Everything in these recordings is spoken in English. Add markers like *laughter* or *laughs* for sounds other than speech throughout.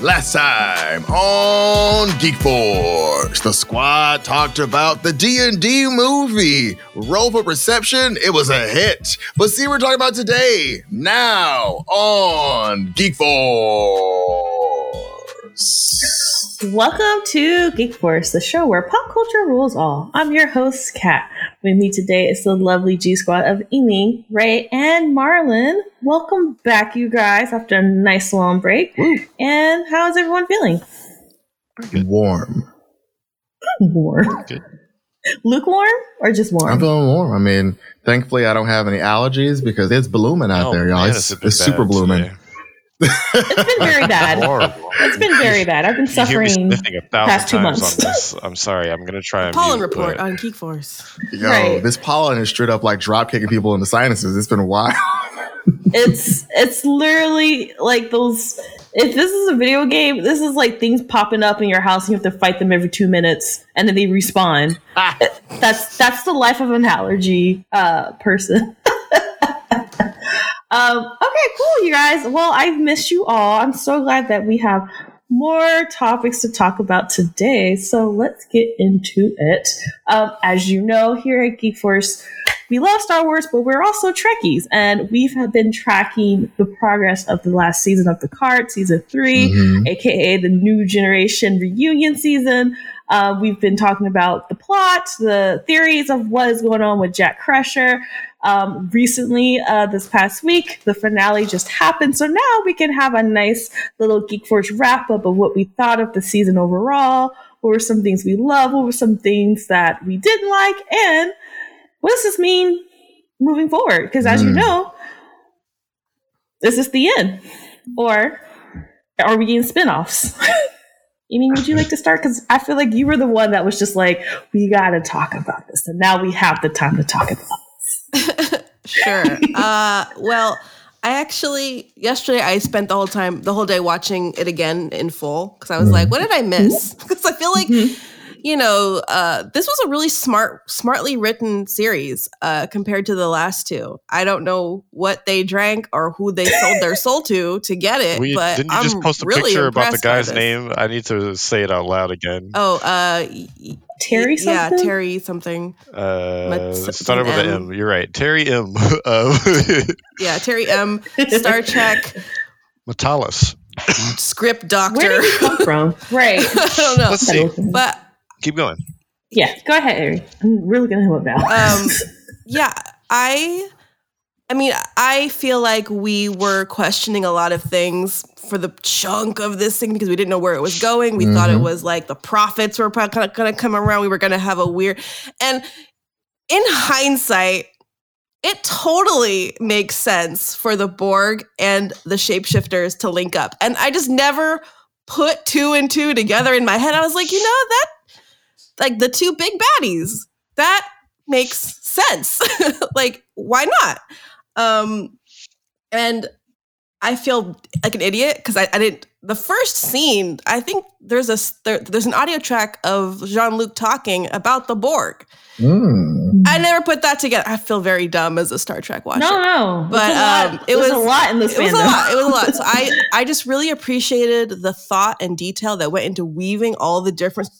Last time on Geek Force, the squad talked about the D&D movie. Roll for perception, it was a hit. But see, what we're talking about today, now on Geek Force. Welcome to Geek Force, the show where pop culture rules all. I'm your host, Kat. With me today is the lovely G Squad of Amy, Ray, and Marlin. Welcome back, you guys, after a nice long break. And how is everyone feeling? Warm. Warm. Good. Lukewarm or just warm? I'm feeling warm. I mean, thankfully, I don't have any allergies because it's blooming out Oh, there, y'all. man, it's it's super blooming. today. It's been very *laughs* bad. Horrible. It's been very bad. I've been You hear me suffering. sniffing a past two months. on this. I'm sorry. I'm gonna try and pollen mute, report but- on Geek Force. Yo, Right. this pollen is straight up like drop kicking people in the sinuses. It's been a while. *laughs* it's it's literally like those if this is a video game this is like things popping up in your house and you have to fight them every two minutes and then they respawn that's that's the life of an allergy uh person *laughs* um okay cool you guys. Well i've missed you all. I'm so glad that we have more topics to talk about today. So let's get into it. Um, as you know here at geek force we love Star Wars, but we're also Trekkies, and we've been tracking the progress of the last season of Picard, season 3 Mhm. aka the New Generation reunion season. Uh, we've been talking about the plot, the theories of what is going on with Jack Crusher. Um, recently, uh, this past week, the finale just happened, so now we can have a nice little Geek Force wrap up of what we thought of the season overall. What were some things we love? What were some things that we didn't like? And what does this mean moving forward? Because as you Mm. know, is this the end? Or are we getting spin-offs? *laughs* Amy, would you like to start? Because I feel like you were the one that was just like, we got to talk about this. And now we have the time to talk about this. *laughs* Sure. uh, well, I actually yesterday I spent the whole time, the whole day watching it again in full because I was like, what did I miss? Because *laughs* I feel like you know uh, this was a really smart, smartly written series uh, compared to the last two. I don't know what they drank or who they sold their *laughs* soul to to get it, We, but didn't you just I'm post a really picture about the guy's name? I need to say it out loud again. Oh, uh, y- y- Terry Yeah. Terry something. Uh, Let's- started with an M. M. You're right. Terry M. *laughs* Yeah, Terry M. Star Trek *laughs* Matalas. script doctor. Where doctor. did he come from? Right. I don't know. Let's see. But Keep going. Yeah, go ahead, Ari. I'm really going to him up now. um *laughs* yeah, I I mean, I feel like we were questioning a lot of things for the chunk of this thing because we didn't know where it was going. We thought it Mhm. was like the prophets were going to come around. We were going to have a weird and in hindsight, it totally makes sense for the Borg and the shapeshifters to link up. And I just never put two and two together in my head. I was like, you know, that like the two big baddies, that makes sense. *laughs* like, why not? Um, and I feel like an idiot because I, I didn't. The first scene, I think there's a there, there's an audio track of Jean Luc talking about the Borg. Mm. I never put that together. I feel very dumb as a Star Trek watcher. no, no. But, It's a lot. um, it There's was- a lot in this it was a lot. It was a lot. So *laughs* I, I just really appreciated the thought and detail that went into weaving all the different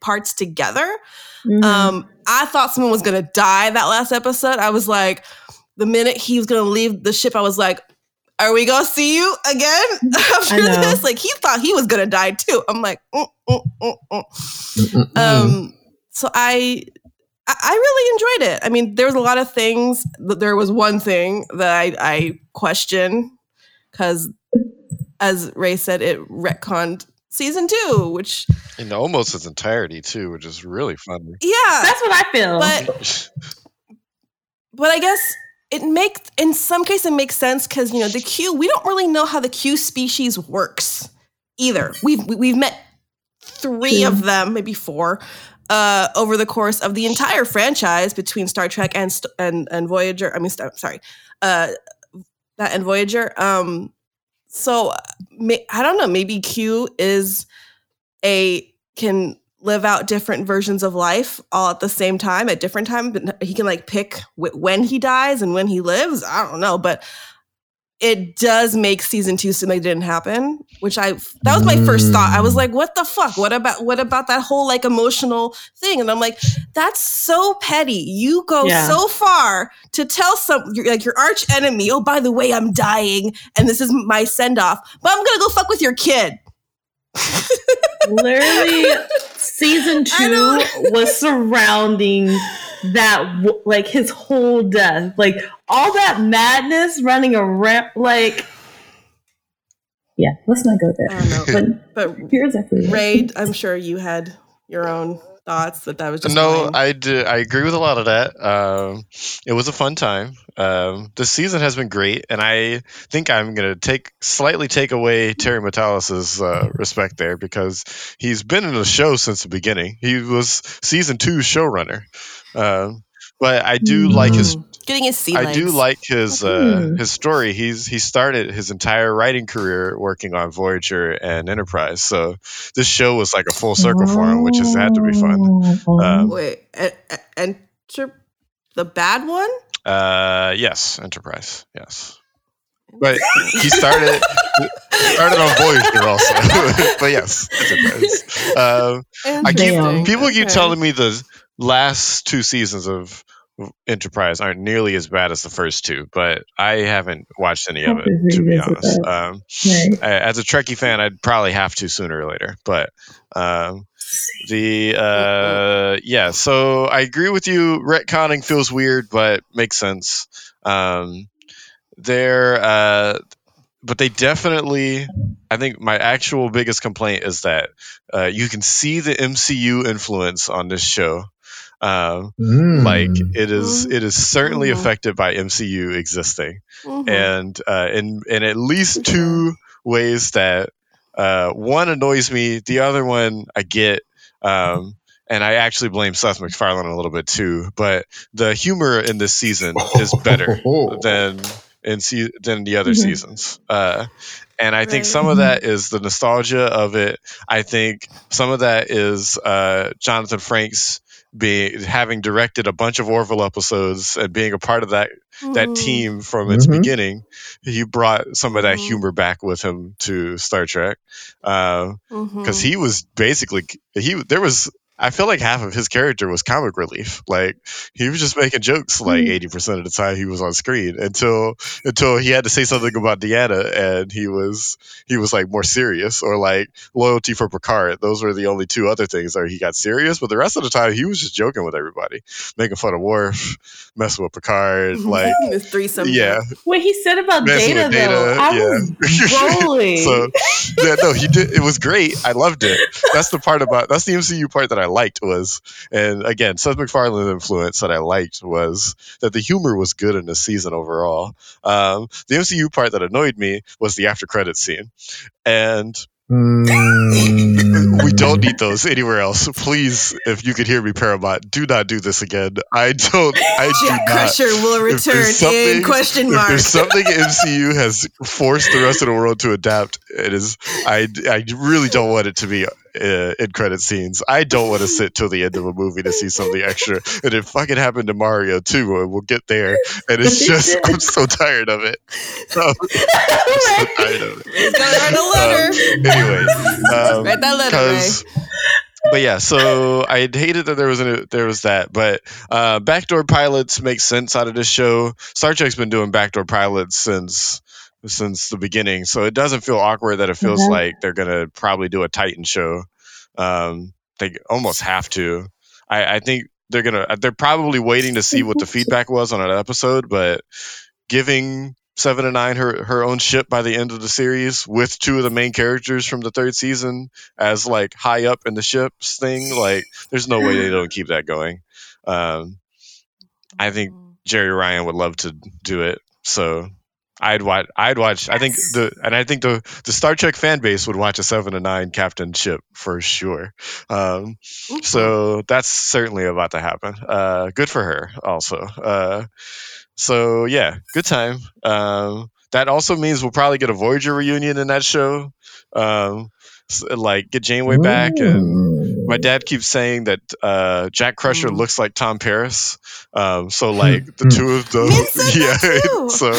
parts together. Mhm. Um, I thought someone was gonna die that last episode. I was like, the minute he was gonna leave the ship, I was like, "Are we gonna see you again *laughs* after this?" Like he thought he was gonna die too. I'm like, mm, mm, mm. Um, so I. I really enjoyed it. I mean, there was a lot of things. but There was one thing that I, I questioned because, as Ray said, it retconned season two, which In almost its entirety too, which is really funny. yeah, That's what I feel. but *laughs* but I guess it makes in some cases it makes sense because you know the Q we don't really know how the Q species works either. We've we- we've met three True. of them, maybe four, uh, over the course of the entire franchise between Star Trek and and and Voyager. I mean, Star, sorry, uh, that and Voyager. Um, so uh, I don't know. Maybe Q is a can live out different versions of life all at the same time at different times. But he can like pick when he dies and when he lives. I don't know, but it does make season two seem like it didn't happen, which I that was my first thought. I was like, what the fuck? What about what about that whole like emotional thing? And I'm like, that's so petty. You go Yeah. so far to tell some like your arch enemy, oh, by the way, I'm dying and this is my send off, but I'm gonna go fuck with your kid. Literally, season two was surrounding that, like his whole death, like all that madness running around. Like, yeah, let's not go I there. don't know. But But here's exactly Ray, I'm sure you had your own thoughts that that was just no, mine. I do, I agree with a lot of that. Um, it was a fun time. Um, this season has been great, and I think I'm gonna take slightly take away Terry Matalas's uh, respect there because he's been in the show since the beginning. He was season two showrunner, um, but I do like his Mm. Getting his sea I legs. do like his uh, Hmm. his story. He's he started his entire writing career working on Voyager and Enterprise. So this show was like a full circle for him, which has had to be fun. Um, Wait, and, enter the bad one? Uh, yes, Enterprise. Yes, *laughs* but he started started on Voyager also. *laughs* but yes, Enterprise. Um, I keep people keep Okay. telling me the last two seasons of Enterprise aren't nearly as bad as the first two, but I haven't watched any of it to be honest. Um, Right. I- as a Trekkie fan, I'd probably have to sooner or later. But um, the uh, yeah, so I agree with you. Retconning feels weird, but makes sense. Um, they're uh, but they definitely. I think my actual biggest complaint is that uh, you can see the MCU influence on this show. Um, Mm. like it is, it is certainly Mhm. affected by MCU existing Mhm. and uh, in in at least two ways that uh, one annoys me, the other one I get, um, and I actually blame Seth MacFarlane a little bit too. But the humor in this season is better *laughs* than in se- than the other Mhm. seasons. Uh, and I think some of that is the nostalgia of it. I think some of that is uh, Jonathan Frakes being having directed a bunch of Orville episodes and being a part of that that Mhm. team from its Mhm. beginning. He brought some of that Mhm. humor back with him to Star Trek because Mhm. he was basically he. There was I feel like half of his character was comic relief. Like he was just making jokes like Mhm. eighty percent of the time he was on screen until until he had to say something about Deanna and he was he was like more serious or like loyalty for Picard. Those were the only two other things where he got serious. But the rest of the time he was just joking with everybody, making fun of Worf, messing with Picard, *laughs* like His threesome. yeah, What he said about Messing Data, with Data, though, I yeah. was *laughs* rolling. so yeah, no, he did. It was great. I loved it. That's the part about that's the MCU part that I liked was, and again, Seth MacFarlane's influence that I liked was that the humor was good in the season overall. Um, the MCU part that annoyed me was the after credit scene, and Mm. *laughs* we don't need those anywhere else. Please, if you could hear me, Paramount, do not do this again. I don't. I do Jack not. Crusher will return in question If mark. there's something *laughs* MCU has forced the rest of the world to adapt, it is. I, I really don't want it to be uh, in credit scenes. I don't want to sit till the end of a movie to see something extra. And it fucking happened to Mario too. And we'll get there. And it's just I'm so tired of it. *laughs* I'm so tired of it. He's gonna write a letter. Anyway, um, write that letter, Ray. but yeah so i hated that there was there was that but uh, backdoor pilots make sense out of this show star trek's been doing backdoor pilots since since the beginning so it doesn't feel awkward that it feels Mhm. like they're gonna probably do a titan show. Um they almost have to. I i think they're gonna they're probably waiting to see what the *laughs* feedback was on an episode but giving seven and nine her her own ship by the end of the series with two of the main characters from the third season as like high up in the ships thing like there's no way they don't keep that going. Um i think Jeri Ryan would love to do it so i'd watch i'd watch i think the and i think the the star trek fan base would watch a seven and nine captain ship for sure. Um so that's certainly about to happen. Uh good for her also. Uh so yeah good time. Um that also means we'll probably get a voyager reunion in that show. Um s- like get janeway back and my dad keeps saying that uh, Jack Crusher Mm. looks like Tom Paris. Um, so like the Hmm. two of them, *laughs* yeah. *laughs* so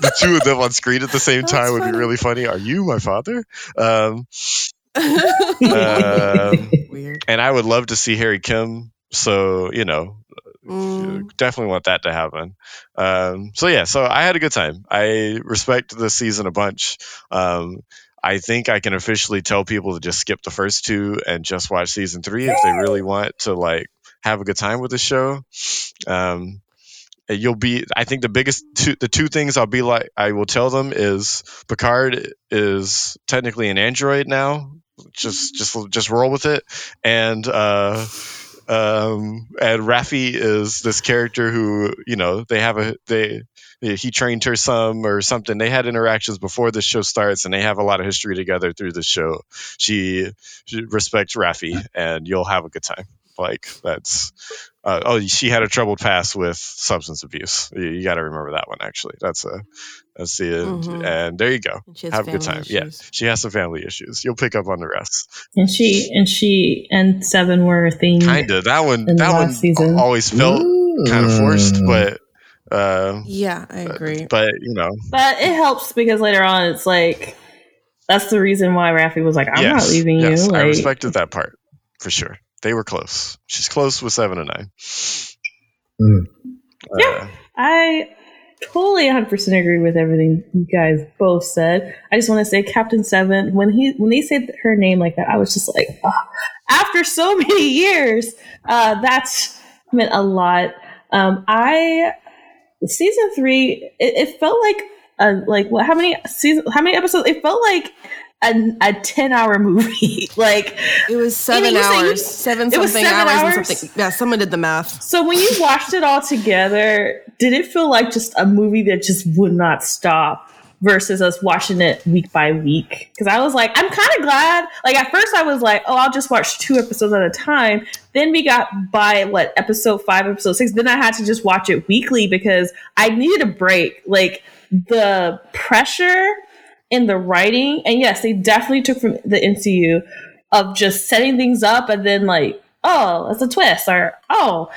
the two of them on screen at the same That's time would funny. be really funny. Are you my father? Um, *laughs* um, Weird. and I would love to see Harry Kim. So you know, Mm. definitely want that to happen. Um, so yeah, so I had a good time. I respect the season a bunch. Um, I think I can officially tell people to just skip the first two and just watch season three if they really want to like have a good time with the show. Um, you'll be. I think the biggest two, the two things I'll be like, I will tell them is Picard is technically an android now. Just, just, just roll with it. And uh, um, and Raffi is this character who you know they have a they he trained her some or something. They had interactions before the show starts, and they have a lot of history together through the show. She, she respects Raffi, and you'll have a good time. Like that's uh, oh, she had a troubled past with substance abuse. You, you got to remember that one. Actually, that's a that's the Mhm. and there you go. And she has Have a good family time. Yeah, she has some family issues. You'll pick up on the rest. and she and she and Seven were a thing. Kinda that one. That one season. always felt kind of forced, but. Uh, Yeah, I agree. but you know, But it helps because later on it's like that's the reason why Raffi was like, I'm yes, not leaving yes, you. I respected that part for sure. They were close. She's close with seven and nine. Mm. Yeah. I totally 100% agree with everything you guys both said. I just want to say Captain Seven when he when they said her name like that, I was just like, "Ugh." after so *laughs* many years, uh, that's meant a lot. Um, I season three, it, it felt like a like what? How many season? How many episodes? It felt like a, a 10 hour movie. *laughs* like It was seven you said you- hours, seven it was something seven hours, and hours? something. Yeah, someone did the math. So when you watched it all together, did it feel like just a movie that just would not stop versus us watching it week by week? Because I was like, I'm kind of glad. Like at first, I was like, oh, I'll just watch two episodes at a time. Then we got by what episode five, episode six. Then I had to just watch it weekly because I needed a break. Like the pressure in the writing, and yes, they definitely took from the MCU of just setting things up and then like, oh, it's a twist, or oh,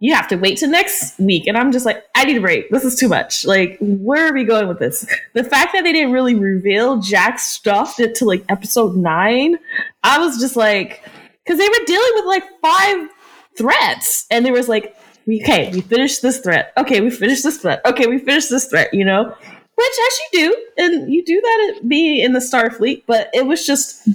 you have to wait till next week. And I'm just like, I need a break. This is too much. Like, where are we going with this? The fact that they didn't really reveal Jack stuffed it to like episode nine, I was just like, because they were dealing with like five threats, and there was like, okay, we finished this threat. Okay, we finished this threat. Okay, we finished this threat. You know, which as you do, and you do that at be in the Starfleet. But it was just,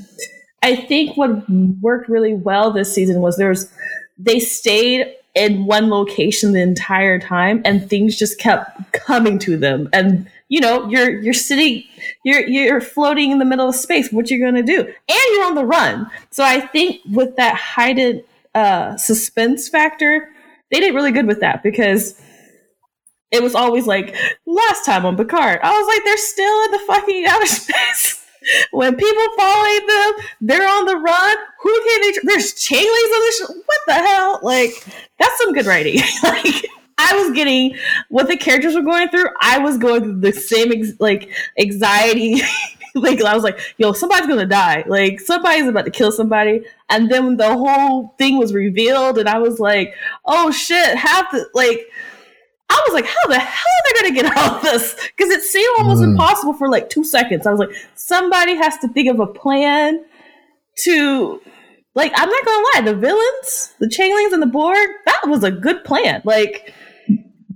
I think what worked really well this season was there's, they stayed in one location the entire time and things just kept coming to them and you know you're you're sitting you're you're floating in the middle of space what you're going to do and you're on the run so i think with that heightened uh suspense factor they did really good with that because it was always like last time on Picard. I was like, they're still in the fucking outer *laughs* space. When people following them, they're on the run. Who can they? There's changelings on the show. What the hell? Like that's some good writing. *laughs* like I was getting what the characters were going through. I was going through the same ex- like anxiety. *laughs* like I was like, yo, somebody's gonna die. Like somebody's about to kill somebody. And then the whole thing was revealed, and I was like, oh shit, have to like. I was like, how the hell are they going to get *laughs* out of this? Because it seemed almost Mm. impossible for like two seconds. I was like, somebody has to think of a plan to, like, I'm not going to lie, the villains, the Changelings and the Borg, that was a good plan. Like,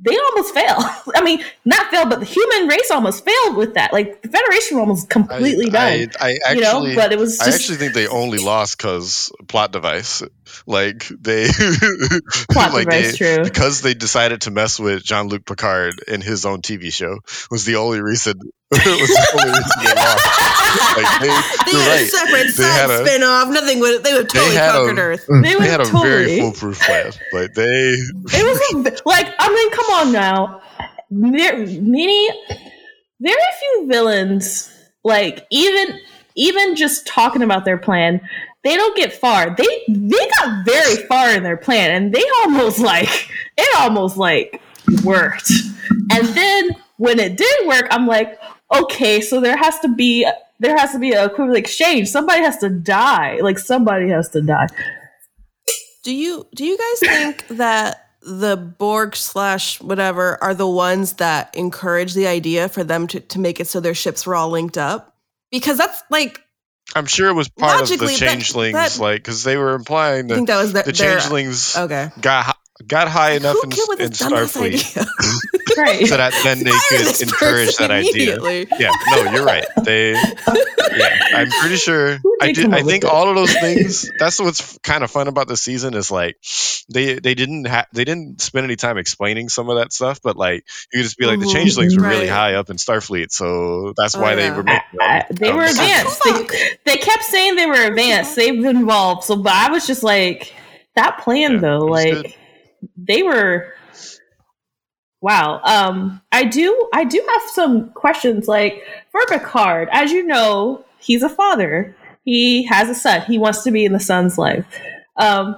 they almost failed. *laughs* I mean, not failed, but the human race almost failed with that. Like, the Federation almost completely I, done. I, I actually, you know, but it was I just actually think they only lost because plot device. Like they, *laughs* plot like device, they, true. because they decided to mess with Jean Luc Picard in his own TV show was the only reason. *laughs* was the they. Like they, *laughs* They had right. a separate They side had a- spin off. Nothing would. They would They totally had a- conquered Earth. Mm. They, They would had a totally, very foolproof plan. Like they, *laughs* it was like I mean, come on now. There, many, very few villains. Like even even just talking about their plan, they don't get far. They they got very far in their plan, and they almost like it almost like worked. And then when it did work, I'm like, okay, so there has to be there has to be a equivalent exchange. Somebody has to die. Like somebody has to die. Do you do you guys think *laughs* that the Borg slash whatever are the ones that encourage the idea for them to, to make it so their ships were all linked up? Because that's like I'm sure it was part of the Logically, that- changelings, that- like because they were implying I that think that was their, the their changelings okay. got hi- got high enough Who in, in Starfleet idea? *laughs* Right. so that then they could encourage that idea. Yeah, no, you're right. They, yeah, I'm pretty sure. *laughs* I did did. I think all of those things. That's what's kind of fun about the season is like they they didn't ha- they didn't spend any time explaining some of that stuff, but like you could just be like the changelings were really high up in Starfleet, so that's Oh, why they were making. all I- they were decisions. advanced. They, they kept saying they were advanced. They've been involved. So, but I was just like, that plan Yeah, though, like good. They were. Wow. Um, I do. I do have some questions. Like for Picard, as you know, he's a father. He has a son. He wants to be in the son's life. Um,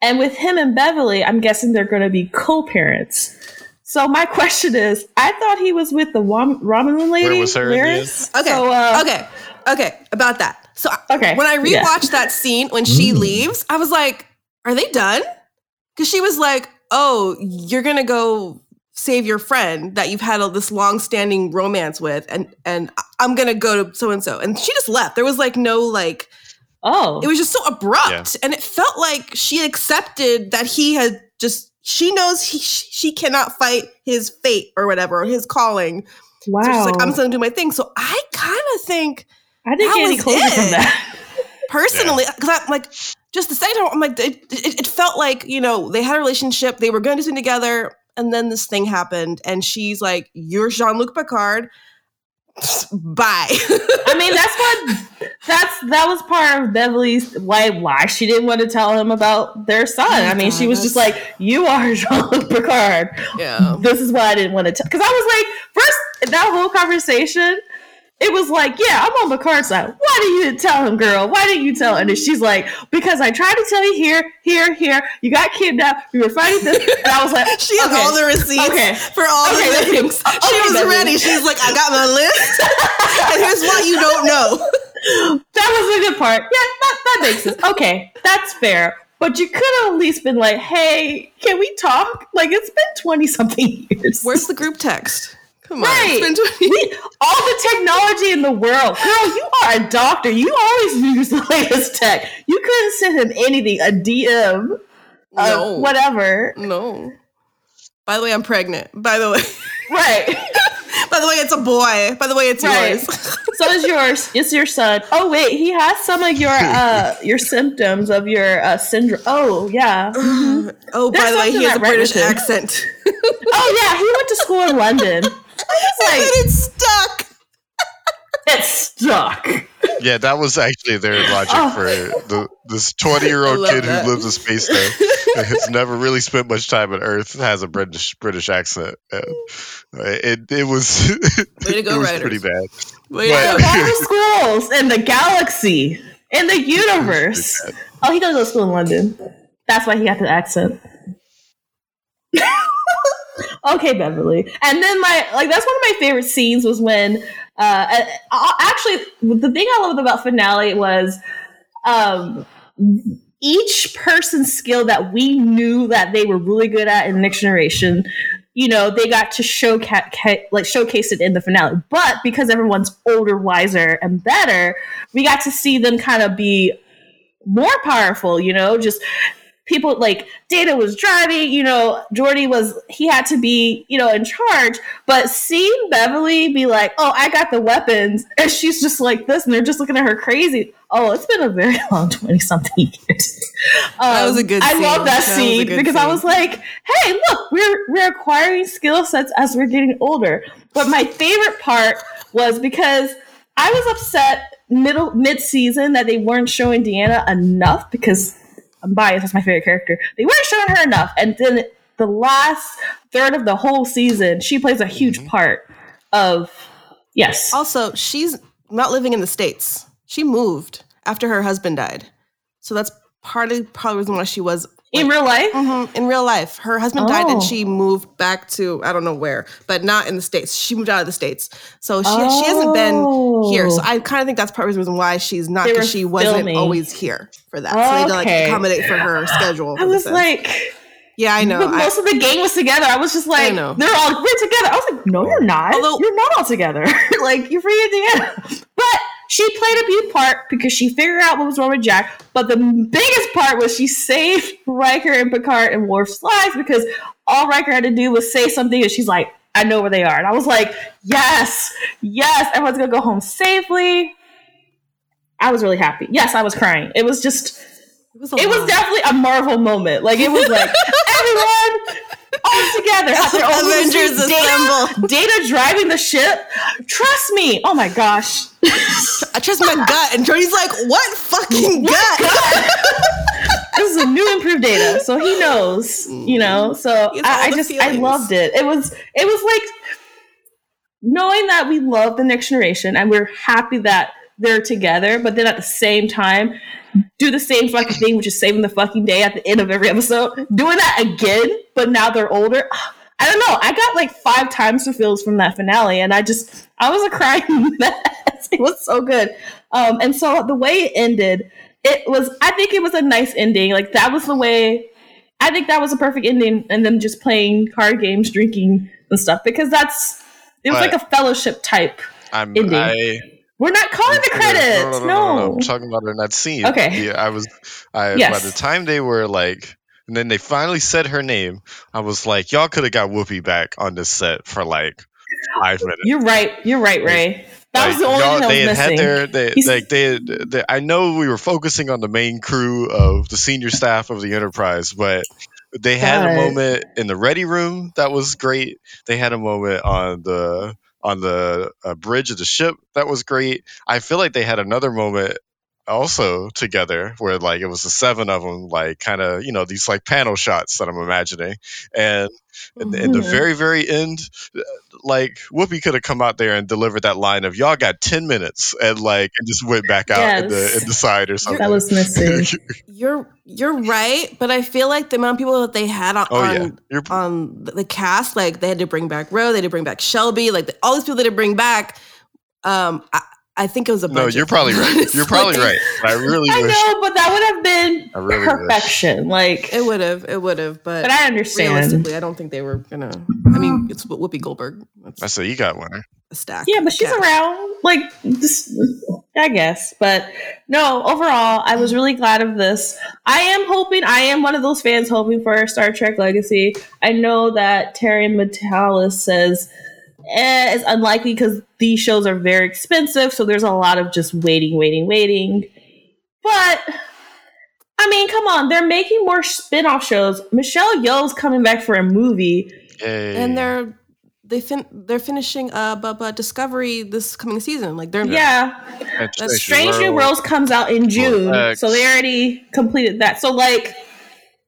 and with him and Beverly, I'm guessing they're going to be co-parents. So my question is, I thought he was with the Rom- Romulan lady. was her in. Okay. So, uh, okay. Okay. About that. So Okay, when I yeah. rewatched that scene when she Mm. leaves, I was like, "Are they done?" Because she was like, "Oh, you're gonna go save your friend that you've had a, this long-standing romance with, and and I'm gonna go to so and so," and she just left. There was like no like. Oh, It was just so abrupt, Yeah. and it felt like she accepted that he had just. She knows he, she cannot fight his fate or whatever, or his calling. wow. So she's like, I'm just gonna do my thing. So I kind of think I didn't that get any was closure it. from that. *laughs* personally because i'm like just the second time i'm like it, it, it felt like you know they had a relationship they were going to do together and then this thing happened and she's like you're jean-luc picard bye I mean, that's what that's that was part of Beverly's why why she didn't want to tell him about their son. Oh I mean, she God, was just like, "You are *laughs* Jean-Luc Picard." yeah This is why I didn't want to tell because I was like, first that whole conversation. It was like, yeah, I'm on Picard's side. Why didn't you tell him, girl? Why didn't you tell? Him? And she's like, because I tried to tell you here, here, here. You got kidnapped. We were fighting this, and I was like, *laughs* she has okay, all the receipts okay. for all Okay, the things Okay, she was ready she's like i got my list *laughs* and here's what you don't know That was a good part. Yeah, that, that makes sense. Okay, that's fair. But you could have at least been like, hey, can we talk? Like, it's been 20 something *laughs* years. where's the group text come on Right. been 20 We- all the technology in the world. Girl, you are a doctor. You always use *laughs* the latest tech. You couldn't send him anything, a DM, uh, no whatever. no by the way i'm pregnant by the way Right. *laughs* By the way, it's a boy. By the way, it's Right. yours. So is yours. It's your son. Oh wait, he has some of your uh *laughs* your symptoms of your uh syndrome. Oh yeah. Mhm. oh, by the way, he has a British accent. Oh yeah, he went to school in London. And it's stuck. *laughs* It's stuck. Yeah, that was actually their logic Oh. for the this 20 year old kid that. who lives in space now, has never really spent much time on Earth, has a British British accent. And it it was *laughs* Way to go, it was writers. pretty bad. Wait, But- Of all the schools in the galaxy, in the universe. Oh, he goes to school in London. That's why he got the accent. Okay, Beverly. And then my like that's one of my favorite scenes was when uh uh, uh, actually the thing I loved about finale was um each person's skill that we knew that they were really good at in next generation you know they got to show ca- ca- like showcase it in the finale but because everyone's older wiser and better we got to see them kind of be more powerful you know just people like data was driving you know Geordi was he had to be you know in charge. But seeing beverly be like oh i got the weapons *laughs* and she's just like this and they're just looking at her crazy. Oh it's been a very *laughs* long 20 something years. That was a Um, good i scene. love that, That scene because i was like hey look we're we're acquiring skill sets as we're getting older. But my favorite part was because i was upset middle mid season that they weren't showing deanna enough because I'm biased. That's my favorite character. They weren't showing her enough, and then the last third of the whole season, she plays a huge mm-hmm. part of. Yes. Also, she's not living in the states. She moved after her husband died, so that's partly probably the reason why she was In real life? Mhm, in real life. Her husband died Oh. and she moved back to I don't know where, but not in the states. She moved out of the states, so she she hasn't been here. So Oh. I kind of think that's part of the reason why she's not because she wasn't filming. always here for that. So they had to like Okay. accommodate for her schedule. I was like, yeah, I know. but I- most of the gang was together. I was just like, they're all we're together. I was like, no, you're not. Although- you're not all together. *laughs* like you're free at the end. But she played a big part because she figured out what was wrong with Jack. But the biggest part was she saved Riker and Picard and Worf's lives because all Riker had to do was say something, and she's like, I know where they are. And I was like, yes, yes, everyone's gonna go home safely. I was really happy. Yes, I was crying. It was just it was, it was definitely a Marvel moment. Like it was like *laughs* everyone all together. had their own Avengers suit. Data, assemble. Data driving the ship. Trust me. Oh my gosh. I trust my gut, and Geordi's like, "What fucking gut?" *laughs* this is a new improved data, so he knows. You know. So He has all I, I just I loved it. It was it was like knowing that we love the next generation and we're happy that they're together, but then at the same time do the same fucking thing, which is saving the fucking day at the end of every episode. Doing that again, but now they're older. I don't know. I got like five times the feels from that finale, and I just I was a crying *laughs* mess. It was so good. Um, and so the way it ended, it was I think it was a nice ending. Like that was the way I think that was a perfect ending, and then just playing card games, drinking and stuff because that's it was But- like a fellowship type. I'm Ending. I We're not calling the credits. No, no, I'm talking about in that scene. Okay. Yeah, I was I by the time they were like and then they finally said her name, I was like, y'all could have got Whoopi back on this set for like five minutes. You're right. You're right, Ray. That was the only thing that they was had missing. had their they, like they, had- they I know we were focusing on the main crew of the senior staff of the Enterprise, but they had a moment in the ready room that was great. They had a moment on the on the uh, bridge of the ship that was great. I feel like they had another moment also together where like it was the seven of them like kind of you know these like panel shots that i'm imagining and in, in the very very end uh, like whoopi could have come out there and delivered that line of y'all got 10 minutes and like and just went back out in the in the side or something that was missing. *laughs* You're you're right, but I feel like the amount of people that they had on oh yeah on, you're on the, the cast, like they had to bring back Ro, they had to bring back Shelby, like the, all these people they had to bring back. Um, I, I think it was a no you're probably right you're probably right i really *laughs* I wish know, but that would have been I really wish. perfection. Like, It would have, it would have, but, but I understand. realistically, I don't think they were gonna. I mean, um, it's Whoopi Goldberg. That's i said you got winner a stack. Yeah, but she's Okay. around. Like, this, I guess. But no, overall, I was really glad of this. I am hoping, I am one of those fans hoping for Star Trek Legacy. I know that Terry Matalas says eh, it's unlikely because these shows are very expensive. So there's a lot of just waiting, waiting, waiting. But. I mean, come on, they're making more spin-off shows. Michelle Yeoh's coming back for a movie. Yay. and they're they fin- they're finishing uh but, but Discovery this coming season. Like they're Yeah. And that's Strange New Worlds comes out in June, X. so they already completed that. So, like,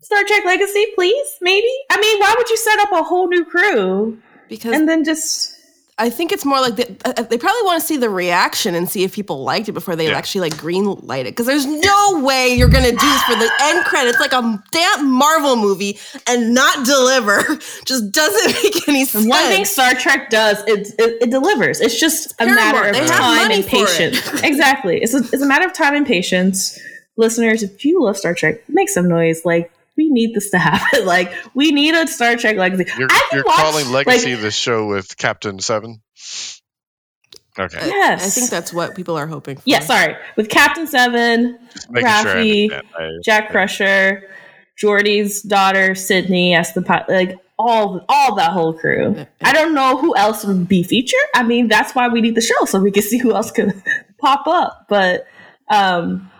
Star Trek Legacy, please, maybe. I mean, why would you set up a whole new crew because and then just? I think it's more like they, uh, they probably want to see the reaction and see if people liked it before they Yeah. actually like green light it. Because there's no way you're gonna do this for the end credits like a damn Marvel movie and not deliver. *laughs* Just doesn't *laughs* make any sense. One thing Star Trek does, it, it, it delivers. It's just a Paramount. matter of They time and for it. patience. *laughs* exactly. It's a, it's a matter of time and patience. Listeners, if you love Star Trek, make some noise. Like, we need this to happen. *laughs* like, we need a Star Trek Legacy. You're, I you're watch, calling Legacy like, the show with Captain Seven? Okay. I- Yes. I think that's what people are hoping for. yeah, sorry. With Captain Seven, Just making sure I Raffi, understand. Jack Crusher, Geordi's daughter, Sydney, as the pi- like all all that whole crew. I don't know who else would be featured. I mean, that's why we need the show so we can see who else could *laughs* pop up. But um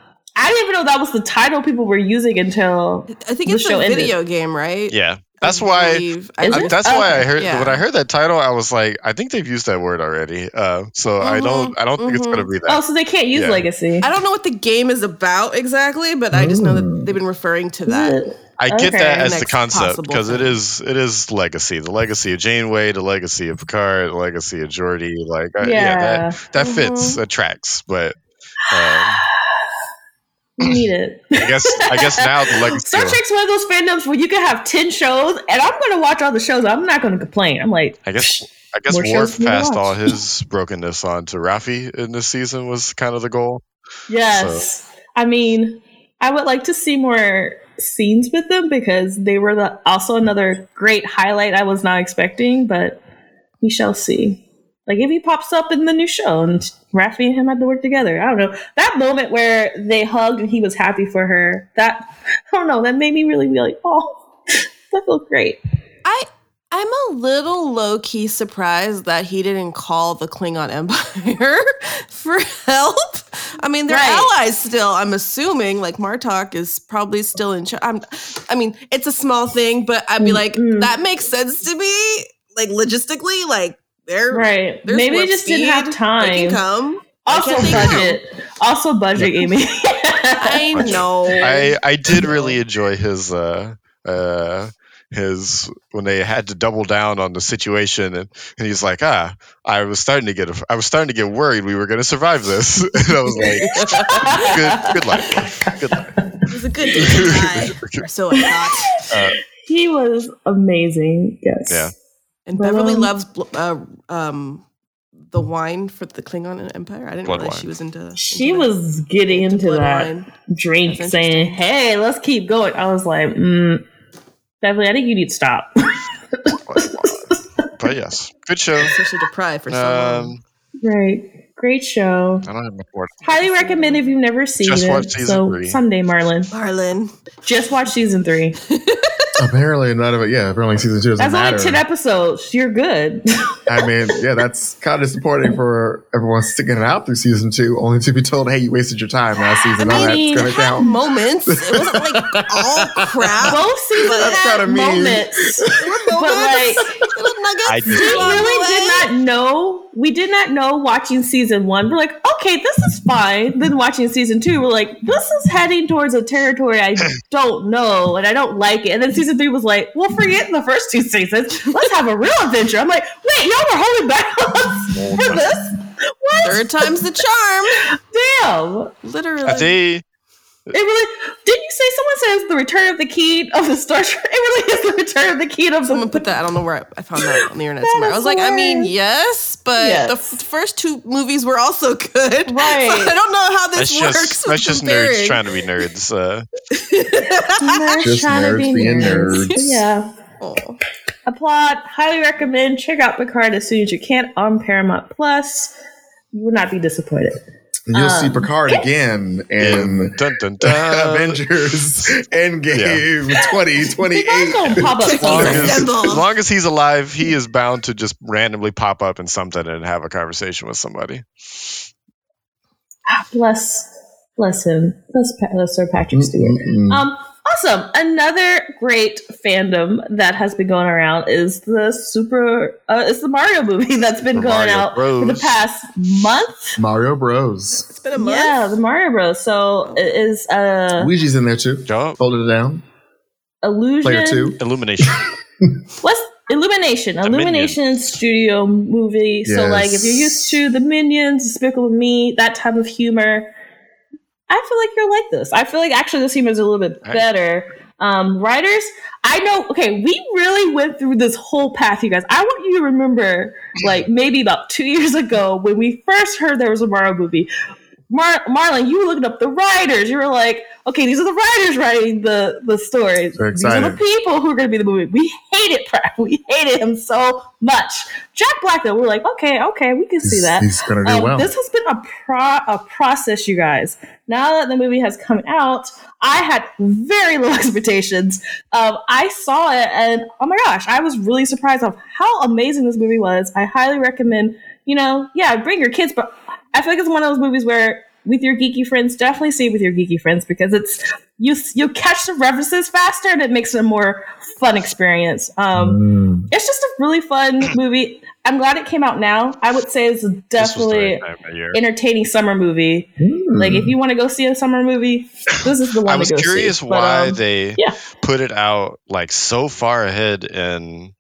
I didn't even know that was the title people were using until I think The it's a show ended. video game, right? Yeah. That's I why. I Is I- it? think- that's why I heard Yeah. when I heard that title, I was like, I think they've used that word already. Uh, so I don't, I don't think it's gonna be that. oh, so they can't use Yeah. Legacy. I don't know what the game is about exactly, but I just know that they've been referring to that. I get Okay. that as the concept because it is it is legacy. The legacy of Janeway, the legacy of Picard, the legacy of Geordi. Like, yeah, Yeah. that that fits, Mhm. that tracks. But um, We need it. I guess I guess now the legacy. Star Trek's one of those fandoms where you can have ten shows, and I'm going to watch all the shows. I'm not going to complain. I'm like, I guess I guess Worf for me to passed all *laughs* his brokenness on to Raffi in this season was kind of the goal. yes. I mean, I would like to see more scenes with them because they were the, also another great highlight I was not expecting, but we shall see. Like if he pops up in the new show and Raffi and him had to work together. I don't know. That moment where they hugged and he was happy for her, that I don't know, that made me really be like, oh, *laughs* that felt great. I I'm a little low key surprised that he didn't call the Klingon *laughs* Empire for help. I mean, they're Right. allies still. I'm assuming like Martok is probably still in charge. I'm, I mean, it's a small thing, but I'd be mm, like, Mm-mm. that makes sense to me. Like logistically, like they're Right. there's Maybe they warp just didn't have speed. They time. can come. Also can't come? budget. Also budget, Amy. *laughs* I *laughs* know. I I did really enjoy his uh uh his when they had to double down on the situation and, and he's like ah I was starting to get I was starting to get worried we were going to survive this *laughs* and I was like good good life Worf. good life it was a good day to die. Or so I thought. uh, he was amazing. Yes. Yeah. And But, Beverly loves uh, um, the wine for the Klingon Empire. I didn't Blood realize wine. she was into. She that. was getting into blood that wine. drink That's saying. Hey, let's keep going. I was like, mm, Beverly, I think you need to stop. but *laughs* yes good show Especially deprived for so long. um right. Great show. I don't have much more Highly recommend if you've never seen Just it. watch season so three. Sunday, Marlin. Marlin. Just watch season three. *laughs* Apparently, none of it. Yeah, apparently season two doesn't That's matter. only ten episodes. You're good. I mean, yeah, that's kind of disappointing for everyone sticking it out through season two, only to be told, "Hey, you wasted your time last season." I All mean, that's gonna Had count. moments. It wasn't like *laughs* all crap. Both seasons That's had kinda mean. moments. But like nuggets. I we Yeah. along the really did way. not know. We did not know watching season one. We're like, okay, this is fine. Then watching season two, we're like, this is heading towards a territory I *laughs* don't know and I don't like it. And then season three was like, well, forget the first two seasons. Let's have a real adventure. I'm like, wait, y'all were holding back on for this? What? Third time's the charm. Damn. Literally. I think It really didn't you say someone says the return of the key of the Star Trek? It really is the return of the key of the. Someone the put that. I don't know where I, I found that on the internet somewhere. I was like, I mean, yes, but Yes. the f- first two movies were also good. *laughs* Right. So I don't know how that's this works. just with that's just comparing. nerds trying to be nerds uh Nerds Just trying to nerds be being nerds. nerds. Yeah. Oh. Applaud. Highly recommend. Check out Picard as soon as you can on Paramount Plus. You will not be disappointed. And you'll see Um, Picard *laughs* again in dun dun dun *laughs* Avengers Endgame Picard's 2028. gonna pop up as long as, as long as he's alive, he is bound to just randomly pop up in something and have a conversation with somebody. Bless, bless him. Bless, bless Sir Patrick Stewart. Mm-mm. Um, awesome. Another great fandom that has been going around is the super. Uh, it's the Mario *laughs* movie that's been The going Mario out for the past month. Mario Bros. It's been a month. Yeah, the Mario Bros. So it is uh, Luigi's in there too. Yup. Folded it down. illusion. Player two. Illumination. *laughs* What's Illumination? Illumination studio movie. So like if you're used to the Minions, Despicable Me, that type of humor, I feel like you're like this. I feel like actually this humor is a little bit better. Um, writers, I know. Okay, we really went through this whole path, you guys. I want you to remember, like maybe about two years ago when we first heard there was a Mario movie. Mar- Marlin, you were looking up the writers. You were like, okay, these are the writers writing the the stories. These are the people who are going to be the movie. We hated Pratt. We hated him so much. Jack Black, though, we're like, okay, okay, we can see that. he's gonna do Um, well. This has been a pro- a process, you guys. Now that the movie has come out, I had very low *laughs* expectations. Um, I saw it, and oh my gosh, I was really surprised of how amazing this movie was. I highly recommend. You know, yeah, bring your kids, but I feel like it's one of those movies where with your geeky friends, definitely see it with your geeky friends because it's you you catch the references faster and it makes it a more fun experience. Um, Mm. it's just a really fun *clears throat* movie. I'm glad it came out now. I would say it's This was the definitely right time of year. entertaining summer movie. Like if you want to go see a summer movie, this is the one I was to go curious see. But, why um, they yeah. put it out like so far ahead in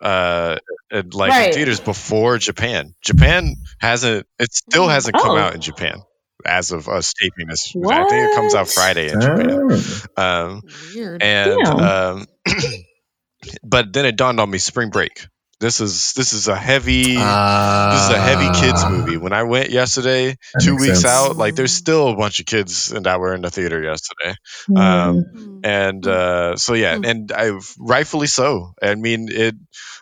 uh in, like in Right. theaters before Japan. Japan hasn't it still hasn't come Oh. out in Japan. as of us taping this. I think it comes out Friday in Japan. Oh. Um, Weird. and Damn. um, *clears throat* but then it dawned on me: Spring Break. This is this is a heavy. this is a heavy kids Ah. movie. When I went yesterday, two weeks sense. out, like there's still a bunch of kids and that were in the theater yesterday. Mm. Um, Mm. and uh, so yeah, Mm. and I rightfully so. I mean, it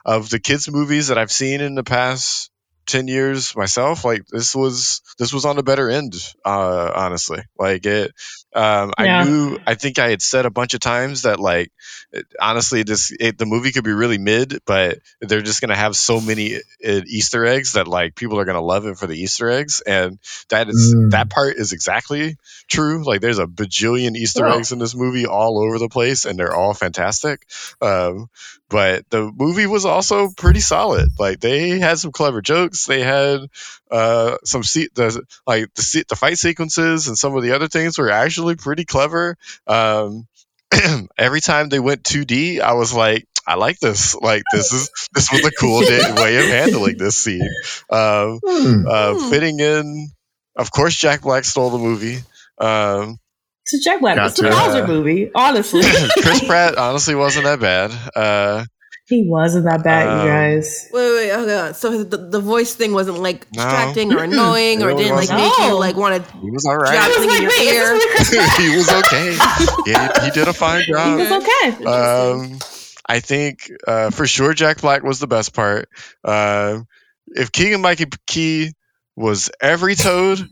of the kids movies that I've seen in the past ten years myself, like this was this was on the better end. Uh, honestly, like it. Um, Yeah. I knew. I think I had said a bunch of times that like it- honestly, this it, the movie could be really mid, but they're just gonna have so many uh, Easter eggs that like people are gonna love it for the Easter eggs, and that is Mm. that part is exactly true. Like there's a bajillion Easter Oh. eggs in this movie all over the place, and they're all fantastic. Um, but the movie was also pretty solid. Like they had some clever jokes. They had uh, some se- the like the se- the fight sequences and some of the other things were actually pretty clever. Um, *clears throat* every time they went 2D, I was like, I like this. Like this is this was a cool *laughs* way of handling this scene. Um, Hmm. uh, fitting in, of course, Jack Black stole the movie. Um, It's a Jack Black. It's a Gotcha. Bowser movie. Honestly, *laughs* Chris Pratt honestly wasn't that bad. Uh, he wasn't that bad, Um, you guys. Wait, wait, okay. on. So the, the voice thing wasn't like No. distracting or annoying or didn't like wasn't. make you like want to he was all I was like, in wait, your ear. this really Chris *laughs* Pratt? he was okay. Yeah, he, he did a fine job. He was okay. Um, I think uh, for sure Jack Black was the best part. Uh, if Keegan Michael Key was every Toad,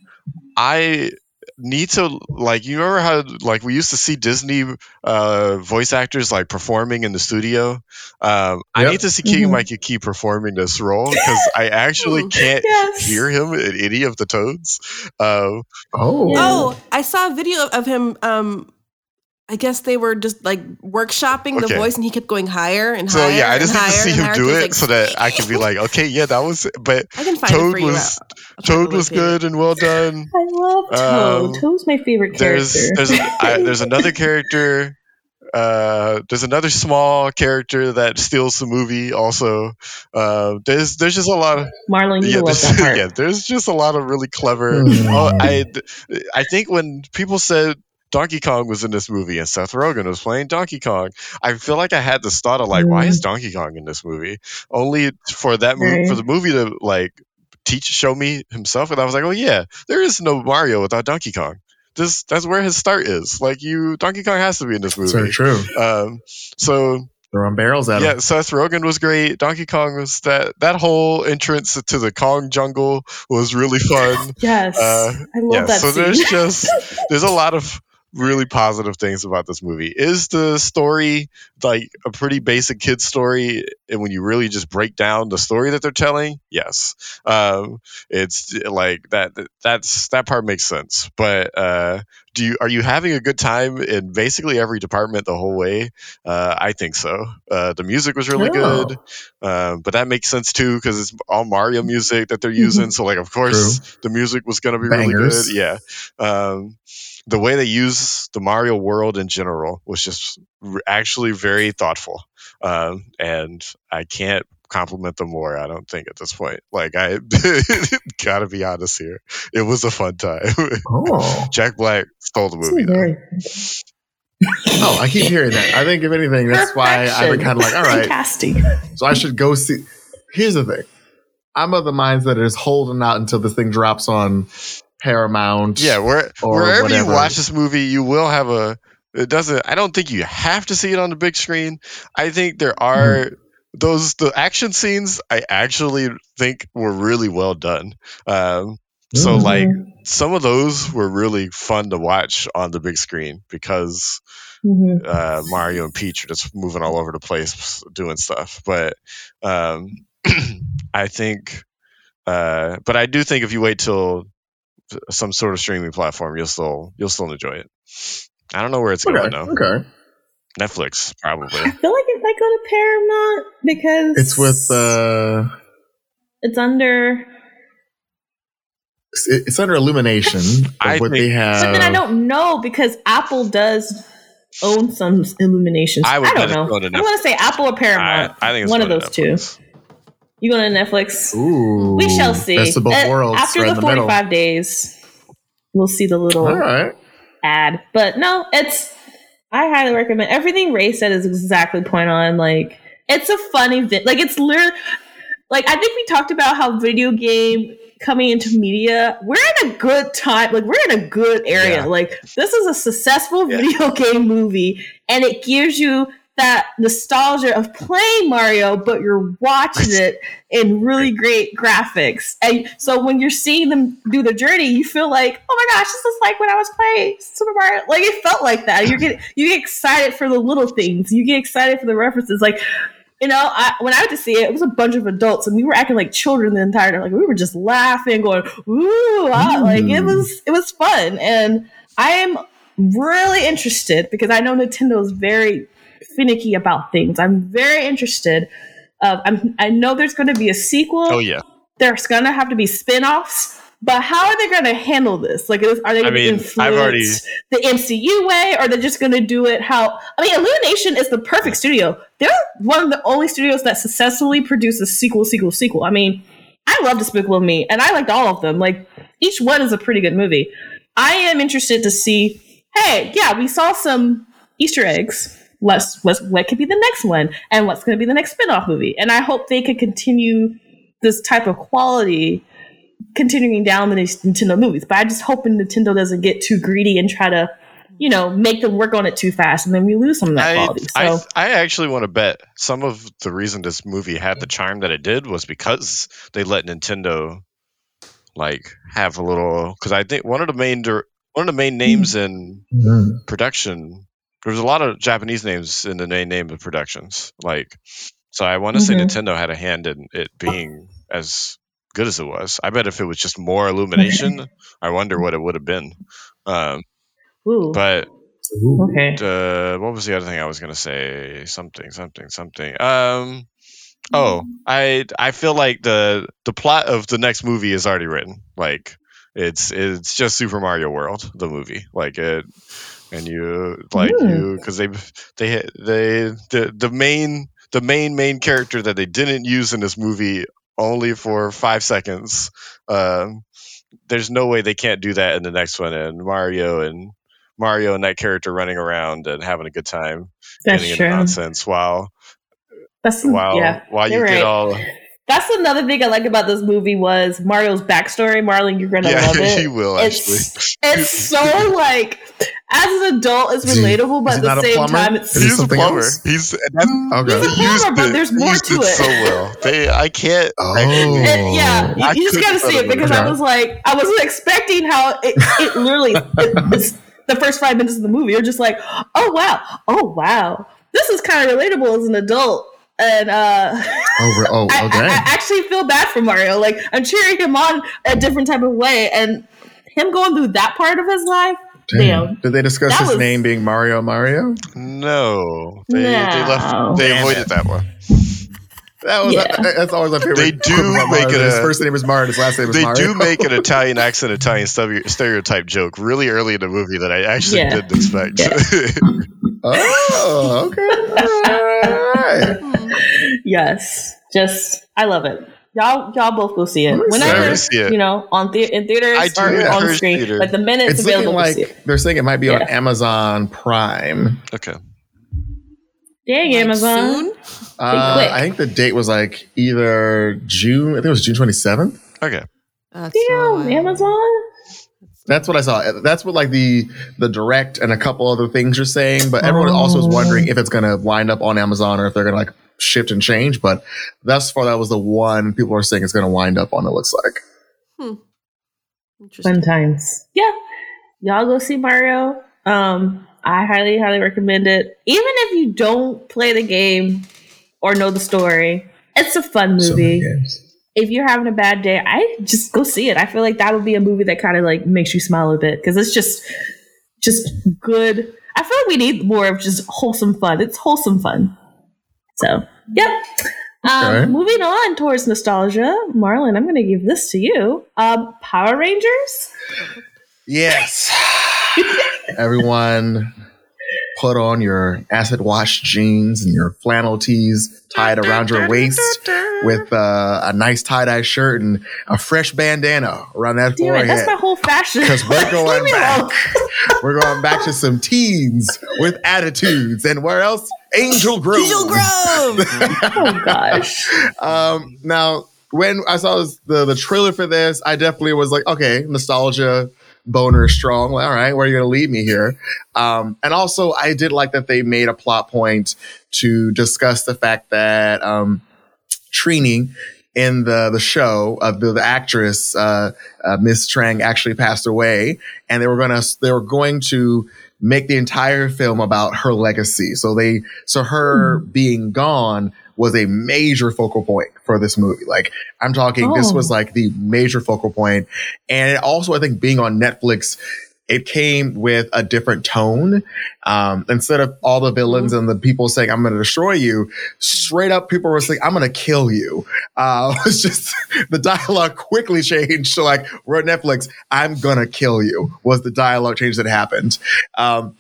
I need to like you remember how like we used to see Disney uh, voice actors like performing in the studio. Um, I need to see Keegan Mhm. Michael Key performing this role because I actually *laughs* can't Yes. hear him in any of the Toads. Um, Oh. Oh, I saw a video of him. Um, I guess they were just like workshopping Okay. the voice, and he kept going higher and so higher. So yeah, I just need to see and him do it he's so that I can be like, okay, yeah, that was. But *laughs* I can find it Toad was I'll- I'll Toad try was to good and well done. *laughs* I love Toad. Um, Toad's my favorite There's character. there's I, *laughs* there's another character. Uh, there's another small character that steals the movie. Also, uh, there's there's just a lot of Marlin, yeah, there's, yeah, there's just a lot of really clever. Hmm. Oh, I I think when people said Donkey Kong was in this movie and Seth Rogen was playing Donkey Kong, I feel like I had this thought of like, why Mm. is Donkey Kong in this movie? Only for that movie Right. for the movie to like teach show me himself, and I was like, oh yeah, there is no Mario without Donkey Kong. This that's where his start is. Like you, Donkey Kong has to be in this movie. That's very movie. true. Um, so Throwing barrels at yeah, him. Yeah, Seth Rogen was great. Donkey Kong was that that whole entrance to the Kong jungle was really fun. Yes. Uh, I love yeah, that so scene. there's just there's a lot of really positive things about this movie. Is the story like a pretty basic kid story? And when you really just break down the story that they're telling, yes, um, it's like that. That's that part makes sense. But uh, do you are you having a good time in basically every department the whole way? Uh, I think so. Uh, the music was really Oh. good, um, but that makes sense too because it's all Mario music that they're Mhm. using. So like, of course, the music was going to be really good. Yeah. Um, the way they use the Mario world in general was just r- actually very thoughtful. Um, and I can't compliment them more. I don't think at this point. Like I *laughs* gotta be honest here, it was a fun time. Oh. *laughs* Jack Black stole the movie. though. Oh, I keep hearing that. I think if anything, that's why I've been kind of like, all right, Casting. so I should go see. Here's the thing. I'm of the mindset that is holding out until this thing drops on Paramount. Yeah, where, wherever you watch this movie, you will have a. It doesn't. I don't think you have to see it on the big screen. I think there are those the action scenes. I actually think were really well done. Um, so Mhm. like some of those were really fun to watch on the big screen because Mhm. uh, Mario and Peach are just moving all over the place doing stuff. But um, *clears throat* I think, uh, but I do think if you wait till some sort of streaming platform, you'll still you'll still enjoy it. I don't know where it's Okay. going though. Okay. Netflix probably. I feel like it might go to Paramount because It's with uh, it's under. it's- it's under Illumination. *laughs* I what think- they have. But then I don't know because Apple does own some Illuminations. I I, would bet don't it's know. going to I'm going to say Apple or I, Paramount. I think it's One of going to those two. You going to Netflix? Ooh, We shall see. Best of both Uh. After right the in the middle. 45 days. we'll see the little right. ad. But no, it's I highly recommend everything Ray said is exactly point on. Like it's a funny event. Like it's literally like I think we talked about how video game coming into media, we're in a good time. Like we're in a good area. Yeah. Like this is a successful Yeah. *laughs* video game movie, and it gives you that nostalgia of playing Mario, but you're watching it in really great graphics. And so when you're seeing them do the journey, you feel like, oh my gosh, this is like when I was playing Super Mario. Like it felt like that. You get you get excited for the little things. You get excited for the references. Like you know, I, when I went to see it, it was a bunch of adults, and we were acting like children the entire time. Like we were just laughing, going "ooh!" ah," Like it Mm. was, it was fun, and I am really interested because I know Nintendo is very finicky about things. I'm very interested. Uh, I'm, I know there's going to be a sequel. Oh yeah. There's going to have to be spin-offs. But how are they going to handle this? Like, is, are they going to mean, influence already- the MCU way, or they're just going to do it how? I mean, Illumination is the perfect studio. They're one of the only studios that successfully produces sequel, sequel, sequel. I mean, I love Despicable Me, and I liked all of them. Like, each one is a pretty good movie. I am interested to see. Hey, yeah, we saw some Easter eggs. Let's, let's what could be the next one, and what's going to be the next spin-off movie? And I hope they could continue this type of quality continuing down the Nintendo movies. But I just hoping Nintendo doesn't get too greedy and try to, you know, make them work on it too fast, and then we lose some of that I, quality. So I, I actually want to bet some of the reason this movie had the charm that it did was because they let Nintendo like have a little because I think one of the main dir- one of the main names in Mm. production there was a lot of Japanese names in the main name of productions like so I want to say Mhm. Nintendo had a hand in it being as good as it was. I bet if it was just more *laughs* illumination, I wonder what it would have been. Um, ooh, but okay. uh, what was the other thing I was gonna say? Something, something, something. Um, oh, I I feel like the the plot of the next movie is already written. Like it's it's just Super Mario World, the movie. Like it, and you like Hmm. you because they they they the the main the main main character that they didn't use in this movie only for five seconds. Um, there's no way they can't do that in the next one. And Mario and Mario and that character running around and having a good time, That's getting true. nonsense while That's while yeah. while you you're get right. all That's another thing I like about this movie was Mario's backstory. Marlin, you're gonna yeah love *laughs* it. you will actually. It's it's so like as an adult, it's Is he- relatable, but at the same time, it's Is he He's a plumber. else? He's and mm, Okay. He's a they used plumber, but it- there's more used to it it. so well. They I can't. Oh. actually- And yeah, you, I you just gotta see it it because was I was like, I wasn't expecting how it, it literally, it, it's the first five minutes of the movie. You're just like, oh wow, oh wow, this is kind of relatable as an adult. And uh, Oh, re- oh, *laughs* I, okay. I, I actually feel bad for Mario. Like I'm cheering him on a different type of way, and him going through that part of his life. Damn. Did they discuss That his was- name being Mario Mario? No, they, they left. They Damn avoided it. that one. That was Yeah. that- that's always my favorite. They do make Mario. it His a- first name is Mario. His last name is They Mario. do make an *laughs* Italian accent, Italian stereotype joke really early in the movie that I actually Yeah. didn't expect. *laughs* oh, okay. All right. Yes, just I love it. Y'all, y'all both go see it Let me whenever see it. you know on the in theaters I do or on screen. theater. Like the minute it's, It's available, like to see it. they're saying it might be on Amazon Prime. okay. Dang, Like Amazon. soon? Uh. I think the date was like either June. I think it was June twenty seventh. Okay. That's so Damn, wild. Amazon. That's what I saw. That's what like the the direct and a couple other things you're saying. But everyone also is Oh. wondering if it's going to wind up on Amazon or if they're going to like shift and change. But thus far, that was the one people are saying it's going to wind up on. It looks like. Interesting. Fun times. Yeah, y'all go see Mario. Um, I highly, highly recommend it. Even if you don't play the game or know the story, it's a fun movie. games. if you're having a bad day, I just go see it. I feel like that would be a movie that kind of like makes you smile a bit because it's just just good. I feel like we need more of just wholesome fun. It's wholesome fun. So, yep. Um, Okay. Moving on towards nostalgia, Marlin, I'm going to give this to you. Um, Power Rangers. Yes. *laughs* Everyone. put on your acid wash jeans and your flannel tees tied around your waist with uh, a nice tie dye shirt and a fresh bandana around that Damn it, forehead. that's my whole fashion. Because we're *laughs* going back. We're going back to some teens with attitudes. And where else? Angel Grove. Angel Grove. *laughs* Oh gosh. Um, now, when I saw this, the the trailer for this, I definitely was like, okay, nostalgia boner strong. Like, all right, where are you going to lead me here? Um, and also, I did like that they made a plot point to discuss the fact that um, Trini in the the show of the, the actress uh, uh, Miss Trang actually passed away, and they were gonna they were going to make the entire film about her legacy. So they so her hmm. being gone was a major focal point for this movie. Like I'm talking, this Oh. was like the major focal point, and it also I think being on Netflix. It came with a different tone. Um, instead of all the villains and the people saying, I'm going to destroy you, straight up people were saying, I'm going to kill you. Uh, *laughs* it was just the dialogue quickly changed to like, we're at Netflix, I'm going to kill you was the dialogue change that happened. Um,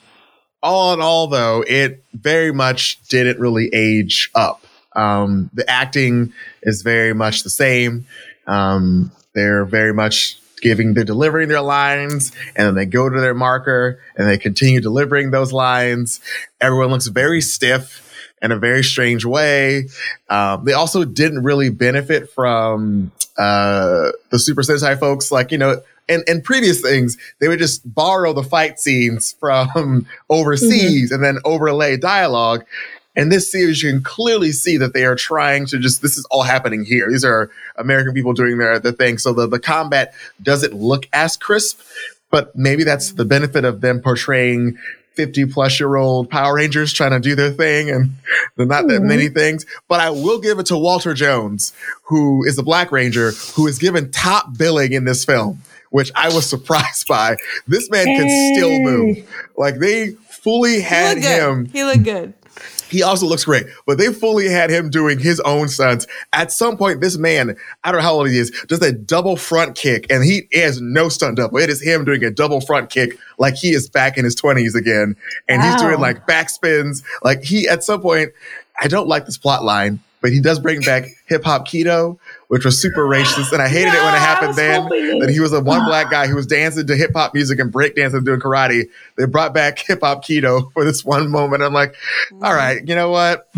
all in all, though, it very much didn't really age up. Um, the acting is very much the same. Um, they're very much giving, they're delivering their lines, and then they go to their marker and they continue delivering those lines. Everyone looks very stiff in a very strange way. Um, they also didn't really benefit from uh, the Super Sentai folks, like you know. and, and previous things, they would just borrow the fight scenes *laughs* from overseas and then overlay dialogue. In this series, you can clearly see that they are trying to just, this is all happening here. These are American people doing their, their thing. So the, the combat doesn't look as crisp, but maybe that's the benefit of them portraying 50 plus year old Power Rangers trying to do their thing and they're not that Mhm. many things. But I will give it to Walter Jones, who is the Black Ranger, who is given top billing in this film, which I was *laughs* surprised by. This man can still move. Like they fully He had good. him He looked good. He also looks great, but they fully had him doing his own stunts. At some point, this man, I don't know how old he is, does a double front kick, and he has no stunt double. It is him doing a double front kick like he is back in his 20s again. And he's doing like backspins. Like he, at some point, I don't like this plot line, but he does bring back hip hop kido, which was super racist. And I hated it when it happened then hoping that he was the one *laughs* black guy who was dancing to hip hop music and breakdancing and doing karate. They brought back *laughs* hip hop kido for this one moment. I'm like, all right, you know what?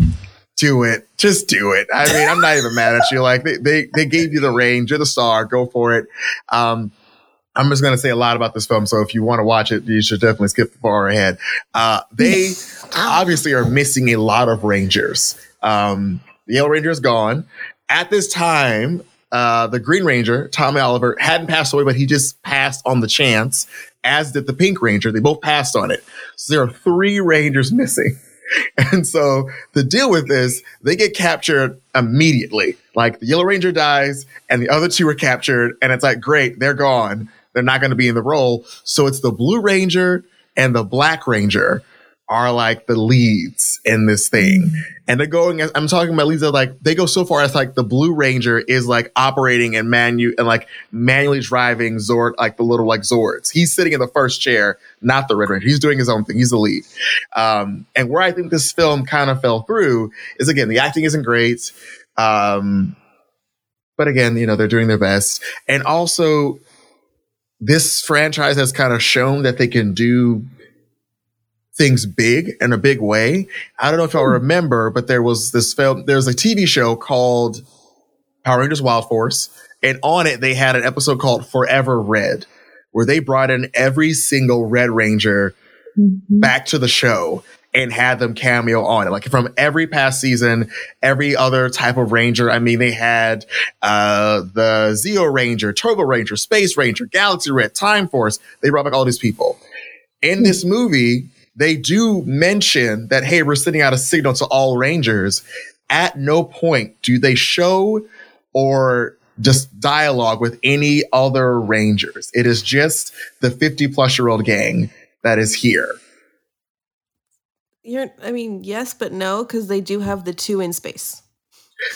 Do it. Just do it. I mean, I'm not even *laughs* mad at you. Like they, they, they gave you the range. You're the star. Go for it. Um, I'm just going to say a lot about this film. So if you want to watch it, you should definitely skip far ahead. Uh, they obviously are missing a lot of Rangers. Um, the Yellow Ranger is gone. At this time, uh, the Green Ranger, Tommy Oliver, hadn't passed away, but he just passed on the chance, as did the Pink Ranger. They both passed on it. So there are three Rangers missing. *laughs* And so the deal with this, they get captured immediately. Like the Yellow Ranger dies and the other two are captured, and it's like, great, they're gone. They're not going to be in the role. So it's the Blue Ranger and the Black Ranger are like the leads in this thing. And they're going, I'm talking about leads that like, they go so far as like the Blue Ranger is like operating and manu and like manually driving Zord, like the little like Zords. He's sitting in the first chair, not the Red Ranger. He's doing his own thing. He's the lead. Um, and where I think this film kind of fell through is again, the acting isn't great. Um, but again, you know, they're doing their best. And also, this franchise has kind of shown that they can do things big in a big way. I don't know if y'all remember, but there was this film, there was a TV show called Power Rangers Wild Force. And on it, they had an episode called Forever Red, where they brought in every single Red Ranger Mhm. back to the show and had them cameo on it. Like from every past season, every other type of Ranger. I mean, they had uh the Zeo Ranger, Turbo Ranger, Space Ranger, Galaxy Red, Time Force. They brought back all these people. In this movie, they do mention that, hey, we're sending out a signal to all Rangers. At no point do they show or just dialogue with any other Rangers. It is just the 50 plus year old gang that is here. You're, I mean, yes, but no, because they do have the two in space.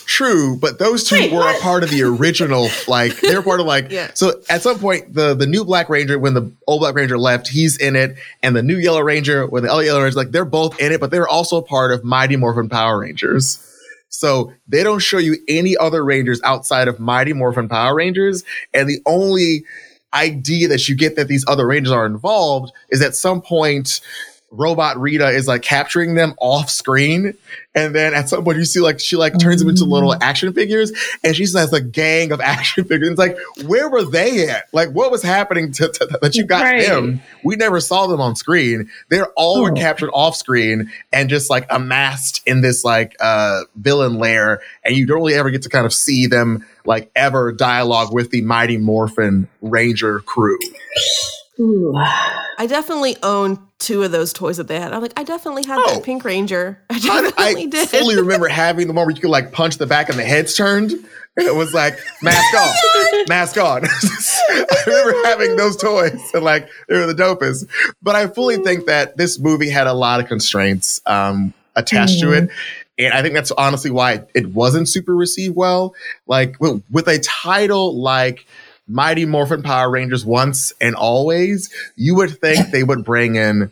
True, but those two Wait, were what? a part of the original. Like they were part of like. Yeah. So at some point, the the new Black Ranger, when the old Black Ranger left, he's in it, and the new Yellow Ranger, when the other Yellow Ranger, like they're both in it, but they're also part of Mighty Morphin Power Rangers. So they don't show you any other Rangers outside of Mighty Morphin Power Rangers, and the only idea that you get that these other Rangers are involved is at some point. Robot Rita is like capturing them off screen, and then at some point you see like she like turns them into little action figures, and she has a gang of *laughs* action figures. It's like, where were they at? Like, what was happening to, to- that you got Right. them? We never saw them on screen. They're all were Oh. captured off screen and just like amassed in this like uh villain lair, and you don't really ever get to kind of see them like ever dialogue with the Mighty Morphin Ranger crew. Ooh. I definitely own two of those toys that they had. I'm like, I definitely had Oh. that Pink Ranger. I I, definitely I did. fully remember having the one where you could like punch the back and the heads turned. And it was like mask off, *laughs* mask on. *laughs* I remember having those toys and like they were the dopest. But I fully think that this movie had a lot of constraints um, attached to it. And I think that's honestly why it wasn't super received well. Like with a title like Mighty Morphin Power Rangers Once and Always, you would think they would bring in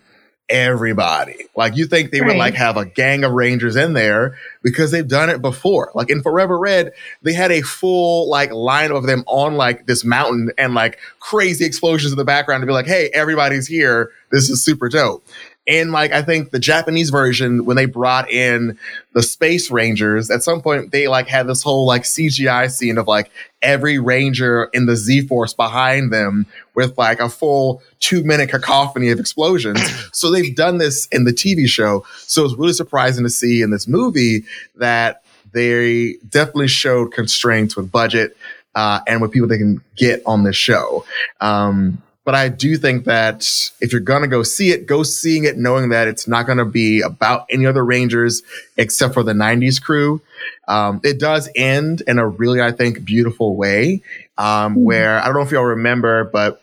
everybody. Like you think they would like have a gang of Rangers in there because they've done it before. Like in Forever Red, they had a full like line of them on like this mountain and like crazy explosions in the background to be like, hey, everybody's here. This is super dope. And like I think the Japanese version, when they brought in the Space Rangers, at some point they like had this whole like CGI scene of like every ranger in the Z Force behind them with like a full two minute cacophony of explosions. *clears throat* so they've done this in the TV show. So it's really surprising to see in this movie that they definitely showed constraints with budget uh, and with people they can get on this show. Um, but I do think that if you're gonna go see it, go seeing it knowing that it's not gonna be about any other Rangers except for the '90s crew. Um, it does end in a really, I think, beautiful way. Um, Mhm. Where I don't know if y'all remember, but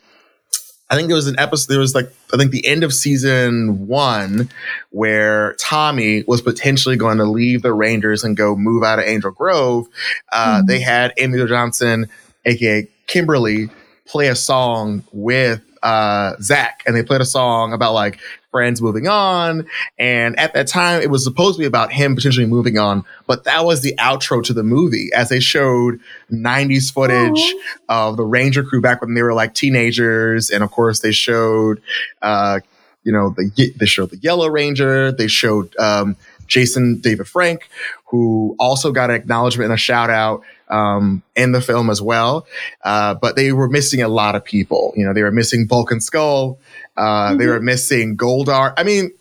I think there was an episode. There was like I think the end of season one where Tommy was potentially going to leave the Rangers and go move out of Angel Grove. Uh, Mhm. They had Amy Johnson, aka Kimberly, play a song with uh, Zach, and they played a song about like friends moving on. And at that time, it was supposed to be about him potentially moving on, but that was the outro to the movie as they showed 90s footage of the Ranger crew back when they were like teenagers. And of course, they showed, uh, you know, the, they showed the Yellow Ranger. They showed um, Jason David Frank, who also got an acknowledgement and a shout out um, in the film as well. Uh, but they were missing a lot of people. You know, they were missing Bulk and Skull. Uh, They Mhm. were missing Goldar. I mean,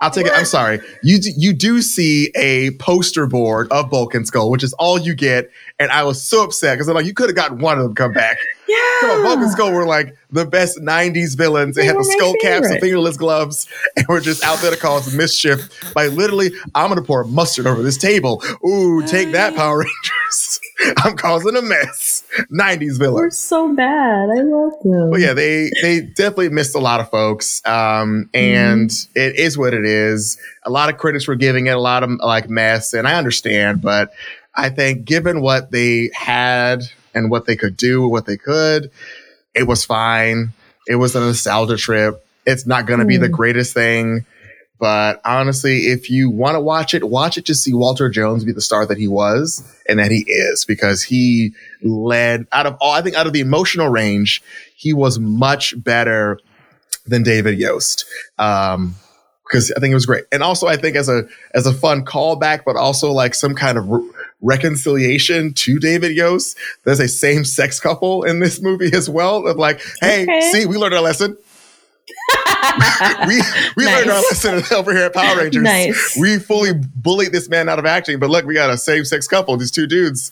I'll take it. I'm sorry. You d- you do see a poster board of Bulk and Skull, which is all you get, and I was so upset because I'm like, you could have gotten one of them come back. *laughs* Yeah. Come on, Bulk and Skull were like the best '90s villains. They They had the skull caps and fingerless gloves, *laughs* and were just out there to cause mischief by literally, I'm gonna pour mustard over this table. Ooh, take that, Power Rangers! *laughs* *laughs* I'm causing a mess. '90s We're so bad. I love them. But yeah, they they definitely missed a lot of folks, um, and it is what it is. A lot of critics were giving it a lot of like mess, and I understand, but I think given what they had and what they could do, what they could, it was fine. It was a nostalgia trip. It's not going to be the Mm. greatest thing, but honestly, if you want to watch it, watch it to see Walter Jones be the star that he was and that he is, because he led out of all. I think out of the emotional range, he was much better than David Yost. Um, because I think it was great, and also I think as a as a fun callback, but also like some kind of re- reconciliation to David Yost. There's a same sex couple in this movie as well. Of like, hey, Okay. see, we learned our lesson. *laughs* We we learned our lesson over here at Power Rangers. Nice. We fully bullied this man out of acting, but look, we got a same sex couple. These two dudes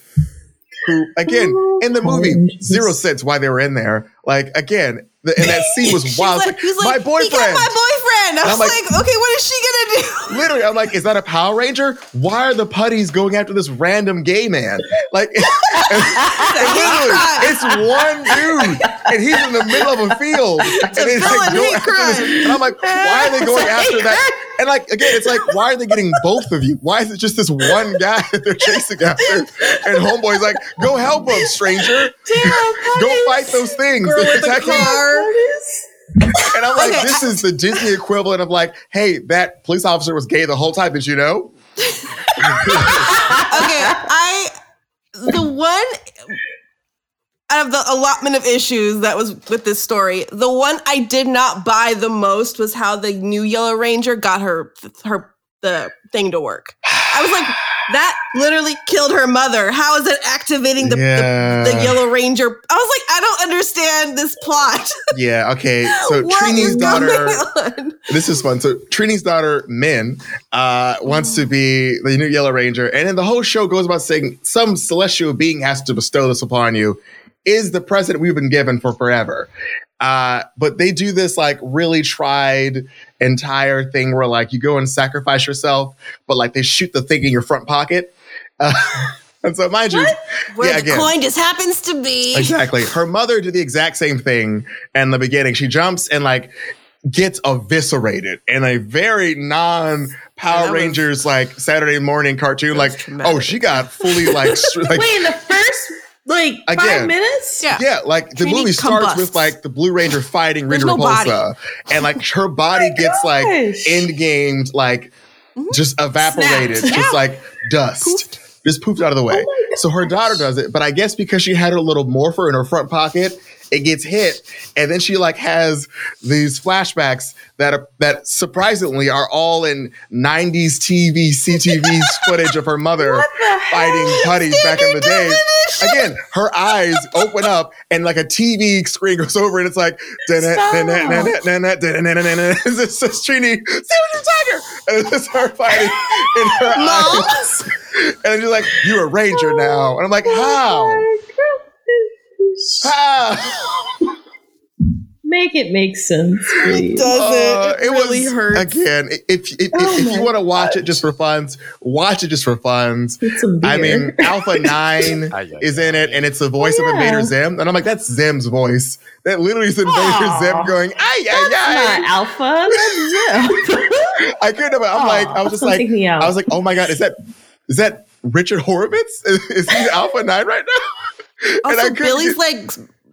who, again, in the movie, zero sense why they were in there, Like again, the, and that scene was *laughs* wild. like, Like, he's my boyfriend. my boyfriend. I was like, like- okay, what is she gonna do? *laughs* Literally, I'm like, is that a Power Ranger? Why are the putties going after this random gay man? Like, *laughs* and, and literally, it's one dude, and he's in the middle of a field, and it's villain like going after this. And I'm like, why are they going after that? And like again, it's like, why are they getting both of you? Why is it just this one guy that they're chasing after? And Homeboy's like, go help him, stranger. Go fight those things. Girl They're with the attacking you. car. *laughs* And I'm like, Okay, this is the Disney equivalent of like, hey, that police officer was gay the whole time. Did you know? *laughs* okay, I the one out of the allotment of issues that was with this story, the one I did not buy the most was how the new Yellow Ranger got her her the thing to work. I was like, that literally killed her mother. How is it activating the, Yeah. the, the Yellow Ranger? I was like, I don't understand this plot. *laughs* Yeah, okay. So Trini's daughter, *laughs* this is fun. So Trini's daughter, Minh, uh, wants to be the new Yellow Ranger. And then the whole show goes about saying some celestial being has to bestow this upon you. Is the president we've been given for forever. Uh, but they do this like really tried entire thing where like you go and sacrifice yourself, but like they shoot the thing in your front pocket. Uh, *laughs* and so mind you, Where yeah, the again. coin just happens to be. Exactly. Her mother did the exact same thing in the beginning. She jumps and like gets eviscerated in a very non Yeah, Power was- Rangers like Saturday morning cartoon. Like, traumatic. oh, she got fully like, *laughs* like Wait, in the first like Again. five minutes? Yeah. yeah, like the Trini movie starts combusts. with like the Blue Ranger fighting There's Rita no body. Repulsa, and like her *laughs* oh body gets like gosh. end gamed, like mm-hmm. just evaporated, Snapped. just Yeah. like dust. Just poofed out of the way. Oh so her daughter does it, but I guess because she had her little morpher in her front pocket, it gets hit, and then she like has these flashbacks that are that surprisingly are all in '90s TV CTV footage of her mother fighting putties back in the day. Again, her eyes *laughs* open up and like a TV screen goes over and it's like this *laughs* says Trini, Saber Tiger, and it's just her fighting in her *laughs* eyes. And she's like, "You're a ranger now," and I'm like, "How? How?" *laughs* Make it make sense, please. Does Uh, it? It really hurts. again. If if, if, Oh if you want to watch it just for funs, watch it just for funs. Get some beer. I mean, Alpha *laughs* Nine Ay, ay, is in it, and it's the voice Oh, of. Invader Zim, and I'm like, that's Zim's voice. That literally is Invader Aw. Zim going, ay, ay, That's ay. not alpha. That's Zip. *laughs* I couldn't. I'm like, I was just like, take me out. I was like, oh my god, is that is that Richard Horowitz? Is, is he Alpha Nine right now? *laughs* And I Also, Billy's like,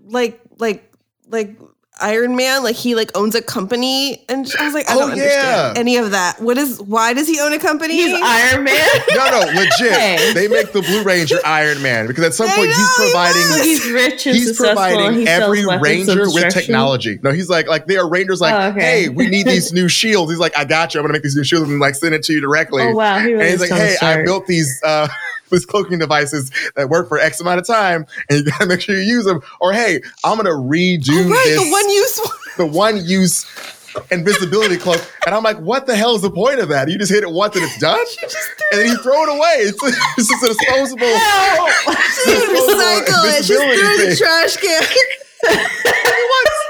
like, like, like Iron Man. Like he like owns a company, and I was like, I Oh, don't understand yeah. any of that. What is? Why does he own a company? He's Iron Man. *laughs* no, no, legit. Hey. They make the Blue Ranger Iron Man because at some point he's know, he providing. so he's rich and He's successful. and providing he sells every weapons of ranger with destruction. technology. No, he's like, like they are rangers. Like, Oh, okay. hey, we need *laughs* these new shields. He's like, I got you. I'm gonna make these new shields and like send it to you directly. Oh wow, he really and he's like, Tony hey, I built these uh *laughs* these cloaking devices that work for X amount of time, and you gotta *laughs* make sure you use them. Or hey, I'm gonna redo Oh, right, this the one use. *laughs* the one use invisibility cloak. And I'm like, what the hell is the point of that? You just hit it once and it's done? And then you throw it away. It's, it's just a disposable. She didn't recycle it. She threw it in the trash can.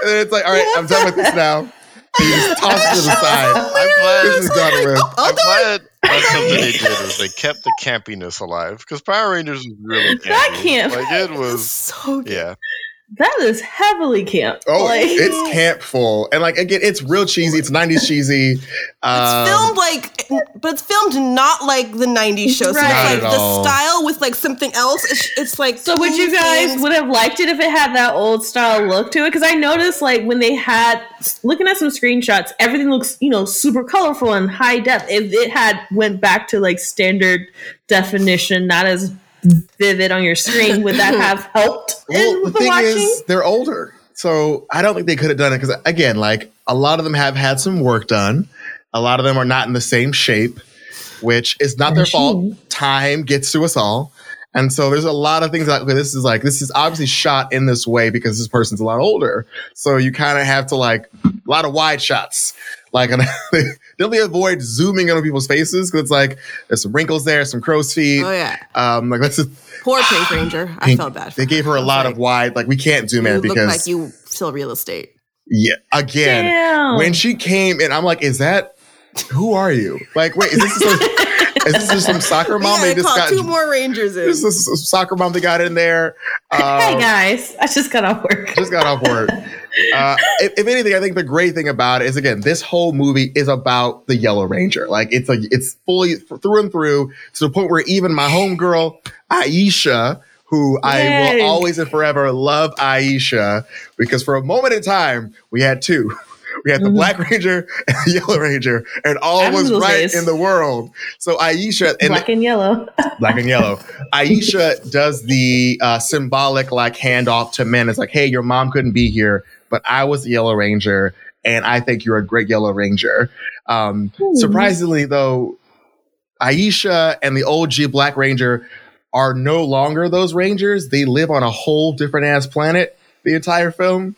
And it's like, all right, I'm done with this now. And you just toss it to the side. I'm glad. This is done with. Oh, I'm oh, glad that's something they did is they kept the campiness alive because Power Rangers was really campy. That camp- like it was. so good. Yeah, That is heavily camp. Oh, Like- it's camp full. And like, again, it's real cheesy. It's 90s cheesy. *laughs* Um, It's filmed like, but it's filmed not like the '90s show. So Right. Not it's like at the all. style with like something else. It's, it's like. So would you guys things. would have liked it if it had that old style look to it? Because I noticed like when they had looking at some screenshots, everything looks you know super colorful and high depth. If it had went back to like standard definition, not as vivid on your screen, would that *laughs* have helped Well, the thing watching? is, they're older. So I don't think they could have done it because, again, like a lot of them have had some work done. A lot of them are not in the same shape, which is not their fault. Time gets to us all. And so there's a lot of things like okay, this is like, this is obviously shot in this way because this person's a lot older. So you kind of have to like a lot of wide shots. Like, and *laughs* they really avoid zooming on people's faces because it's like there's some wrinkles there, some crow's feet. Oh yeah, Um, like that's just, poor Pink Ranger. I Pink- felt bad. For they gave her a lot like, of wide. Like we can't zoom You in look because like you sell real estate. yeah, again Damn. when she came in, I'm like, is that who are you? Like, wait, is this some, *laughs* *laughs* is this just some soccer mom? They just got two more Rangers in. this is some soccer mom they got in there. *laughs* hey Um, guys, I just got off work. just got off work. Uh, if, if anything, I think the great thing about it is again, this whole movie is about the Yellow Ranger. Like it's like it's fully through and through to the point where even my homegirl Aisha, who I will always and forever love Aisha, because for a moment in time we had two. *laughs* We had the Mhm. Black Ranger and the Yellow Ranger, and all I was right days. in the world. So Aisha and Black and yellow. *laughs* black and yellow. Aisha does the uh, symbolic like handoff to Minh. It's like, hey, your mom couldn't be here, but I was the Yellow Ranger, and I think you're a great Yellow Ranger. Um, Hmm. surprisingly, though, Aisha and the OG Black Ranger are no longer those Rangers. They live on a whole different ass planet. The entire film.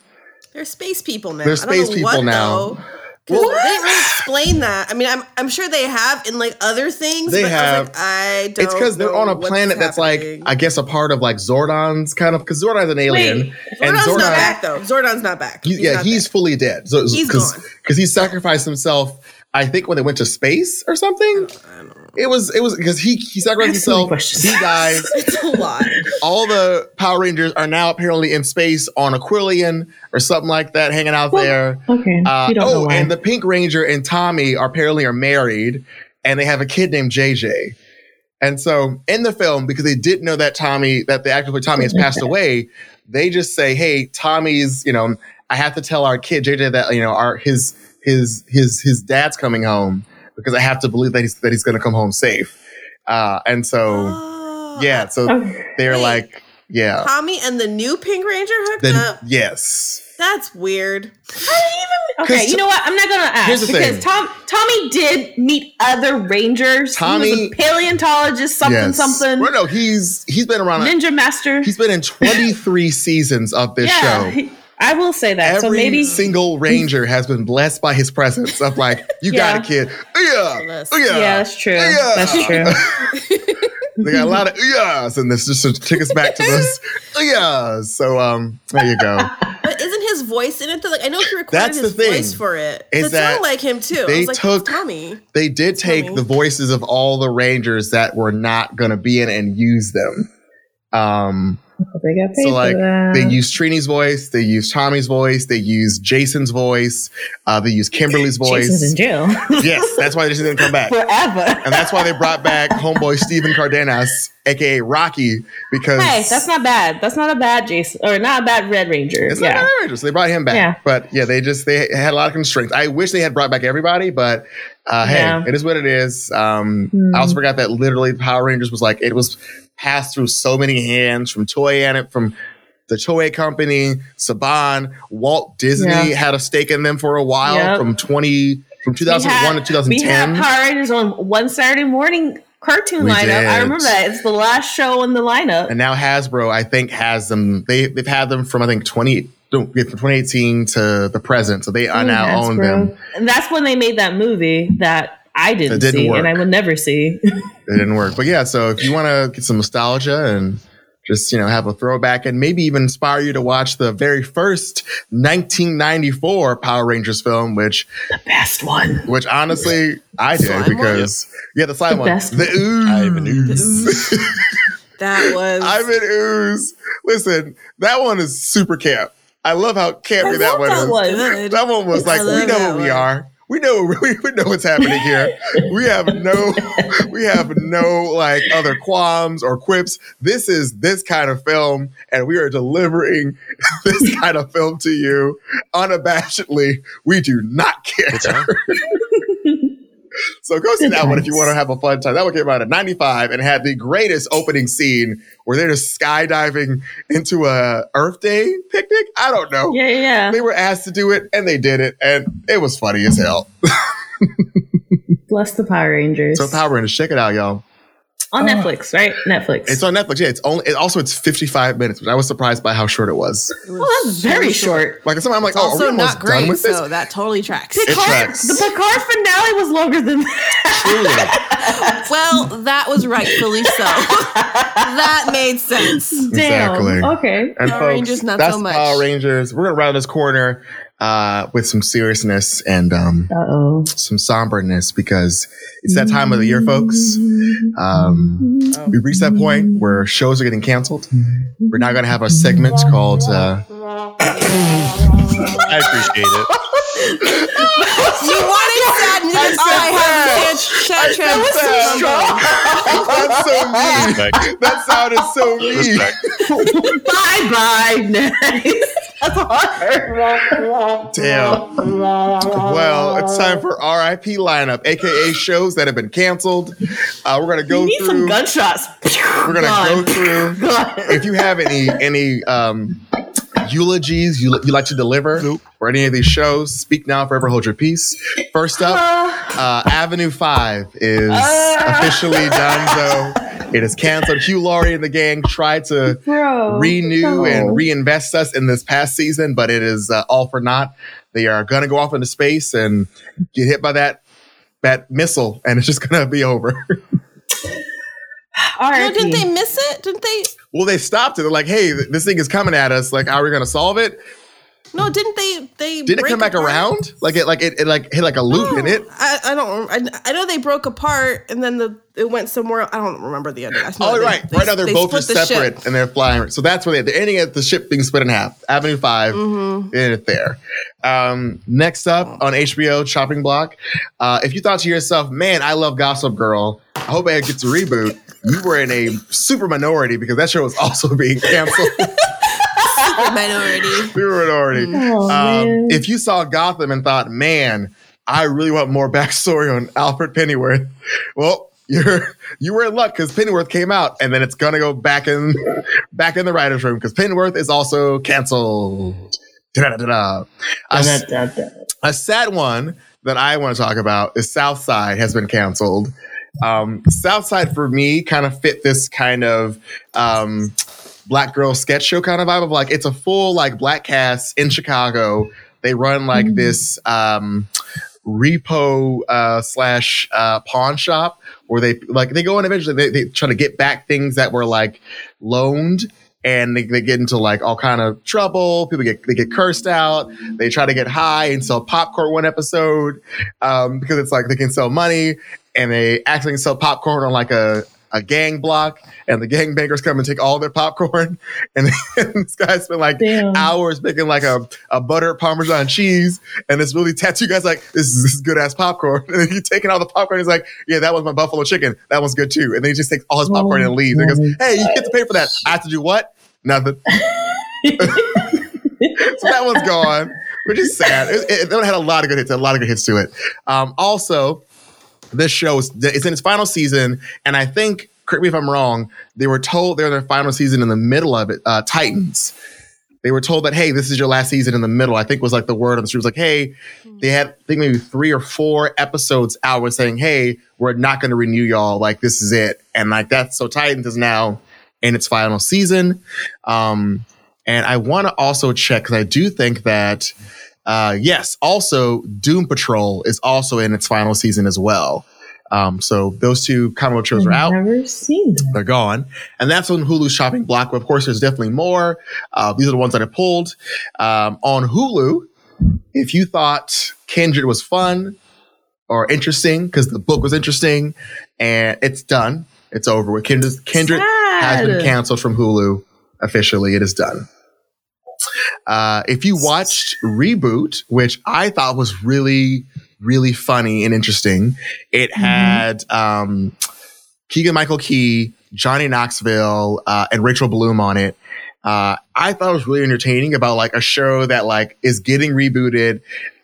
They're space people now. They're I don't space know people what, now. Though, 'Cause they didn't really explain that. I mean, I'm I'm sure they have in like other things. They but I have. like, I don't. It's because they're on a planet that's happening. like, I guess, a part of like Zordon's kind of because Zordon's an alien. Wait, and Zordon's Zordon- not back though. Zordon's not back. He's, yeah, not he's back. fully dead. So He's gone. because he sacrificed himself. I think when they went to space or something. I don't know. It was it was because he he sacrificed Ask himself. questions. He dies. *laughs* It's a lot. All the Power Rangers are now apparently in space on Aquilion or something like that, hanging out Well, there. Okay. Uh, don't oh, why. and the Pink Ranger and Tommy are apparently are married, and they have a kid named JJ. And so in the film, because they didn't know that Tommy, that the actor for Tommy has passed away, they just say, "Hey, Tommy's, you know, I have to tell our kid JJ that you know our his his his his dad's coming home because I have to believe that he's that he's going to come home safe." Uh, and so Oh, *gasps* yeah, so Okay. they're Wait. like, yeah, Tommy and the new Pink Ranger hooked then up. yes, That's weird. *laughs* Okay, 'Cause you know what? I'm not gonna Here's ask the because thing. Tom Tommy did meet other rangers. he Tommy- was a paleontologist, something yes. something, Well, no, he's he's been around. ninja master. He's been in 23 seasons of this yeah, show. he- I will say that. Every so maybe single ranger has been blessed by his presence of like, *laughs* you got Yeah. a kid. Yeah. Yeah. yeah, that's true. Yeah. That's *laughs* true. They got a lot of yes, and this just to take us back to this. *laughs* Yeah. So um, there you go. But isn't his voice in it? Though? Like I know he recorded That's the his thing, voice for it. is it that sounded like him too. they I was like, took- Tommy. They did take Funny. the voices of all the rangers that were not going to be in and use them. Um, they got paid so like they used Trini's voice, they used Tommy's voice, they used Jason's voice, uh, they used Kimberly's *laughs* voice. Jason's in jail *laughs* yes, that's why Jason didn't come back. forever. and that's why they brought back *laughs* homeboy Steven Cardenas, aka Rocky, because Hey, that's not bad. That's not a bad Jason or not a bad Red Ranger. it's yeah. not outrageous. They brought him back, Yeah. but yeah, they just they had a lot of constraints. I wish they had brought back everybody, but uh, hey, Yeah. it is what it is. Um, Hmm. I also forgot that literally Power Rangers was like it was passed through so many hands from Toei and from the Toei company, Saban, Walt Disney Yeah. had a stake in them for a while Yep. from twenty from two thousand one to two thousand ten. We had. Power Rangers on one Saturday morning cartoon We lineup. I remember that. It's the last show in the lineup. And now Hasbro, I think, has them. They they've had them from I think twenty from 2018 to the present. So they are Ooh, now own them. And that's when they made that movie that I didn't, didn't see work. and I would never see. *laughs* It didn't work. But yeah, so if you want to get some nostalgia and just you know have a throwback and maybe even inspire you to watch the very first 1994 Power Rangers film, which the best one. which honestly I did Slime one? because yeah, the slime The one, best the one. ooze. Ivan *laughs* Ooze. That was. Ivan ooze. Listen, that one is super camp. I love how campy I that love one that is. one. good. That one was like, we know that what we one. are. We know *laughs* we, we know what's happening here. We have no we have no like other qualms or quips. This is this kind of film, and we are delivering *laughs* this kind of film to you unabashedly. We do not care. *laughs* So go see that one if you want to have a fun time. That one came out in '95 and had the greatest opening scene where they're just skydiving into a Earth Day picnic. I don't know. Yeah, yeah, yeah. They were asked to do it and they did it, and it was funny as hell. *laughs* Bless the Power Rangers. So Power Rangers, check it out, y'all. On uh, Netflix, right? Netflix. It's on Netflix. Yeah, it's only. It also, it's 55 minutes, which I was surprised by how short it was. It was well, that's so very short. Like, sometimes I'm like, It's oh, are we also almost not great, done with this? so that totally tracks. It Picard, tracks. the Picard finale was longer than that. *laughs* well, that was rightfully so. that made sense. Damn. Exactly. Okay. And Power folks, Rangers, not that's so much. Power Rangers. We're gonna round this corner uh, with some seriousness and um, Uh oh. some somberness because it's that time of the year, folks. Um, we reached that point where shows are getting canceled. We're now gonna have a segment called. Uh, I appreciate it. You wanted sad music. That's all I have is sad, sad That was so trans- That's so mean. Respect. That sounded so mean. Bye bye. Nice. That's hard. Damn. Well, it's time for RIP lineup, aka shows that have been canceled. Uh, we're gonna go you need through. some gunshots. We're gonna Gone. go through. Gone. If you have any any um, eulogies you you like to deliver Nope. for any of these shows, speak now, forever hold your peace. First up, uh, Avenue Five is Uh. officially done. So it is canceled. Hugh Laurie and the gang tried to Bro. renew no. and reinvest us in this past season, but it is uh, all for naught. They are going to go off into space and get hit by that that missile, and it's just going to be over. *laughs* All No, didn't they miss it? Didn't they? Well, they stopped it. They're like, "Hey, this thing is coming at us. Like, how are we going to solve it?" No, didn't they? They Did it come back apart? around? Like it, like it, it like hit like a loop in it. I, I don't. I, I know they broke apart and then the it went somewhere. I don't remember the ending. I just know Oh, they- right. they- right now they're they both just the ship. separate and they're flying. So that's where they, they're ending at the ship being split in half. Avenue 5 Mhm. in it there. Um, next up on HBO Chopping Block. Uh, if you thought to yourself, man, I love Gossip Girl. I hope it gets a reboot. You were in a super minority because that show was also *laughs* being canceled. Super minority. we were minority. Oh, Um, if you saw Gotham and thought, man, I really want more backstory on Alfred Pennyworth, well, you're you were in luck because Pennyworth came out, and then it's gonna go back in back in the writers' room because Pennyworth is also canceled. Da-da-da-da. A, Da, da, da, da. a sad one that I want to talk about is Southside has been canceled. Um, Southside for me kind of fit this kind of um, black girl sketch show kind of vibe of like it's a full like black cast in Chicago. They run like Mhm. this um, repo uh, slash uh, pawn shop where they like they go in eventually they, they try to get back things that were like loaned and they, they get into like all kind of trouble people get they get cursed out they try to get high and sell popcorn one episode um, because it's like they can sell money and they accidentally sell popcorn on like a a gang block and the gangbangers come and take all their popcorn *laughs* and, this guy spent like Damn. hours making like a, a butter parmesan cheese and this really tattoo guy's like this is, this is good ass popcorn. *laughs* And then he's taking all the popcorn he's like yeah that was my buffalo chicken. That one's good too. And then he just takes all his popcorn Oh and leaves. And he goes hey you get to pay for that. i have to do what? Nothing. *laughs* So that one's gone which is sad. It, it, it had a lot of good hits a lot of good hits to it. Um, also this show is it's in its final season and i think correct me if i'm wrong they were told they're in their final season in the middle of it uh, titans. They were told that hey this is your last season in the middle i think was like the word on the street was like hey they had i think maybe three or four episodes out was saying hey we're not going to renew y'all like this is it. And like that's so titans is now in its final season. Um and i want to also check because i do think that uh yes also doom patrol is also in its final season as well um so those two comic book shows are out Never seen that. they're gone. And that's on Hulu's shopping block. But of course, there's definitely more. Uh, these are the ones that I pulled. Um, on Hulu, if you thought Kindred was fun or interesting, because the book was interesting, and it's done, it's over with. Kindred, Kindred has been canceled from Hulu officially. It is done. Uh, if you watched Reboot, which I thought was really, really funny and interesting, it had um, Keegan Michael Key, Johnny Knoxville, uh, and Rachel Bloom on it. Uh, I thought it was really entertaining about like a show that like is getting rebooted,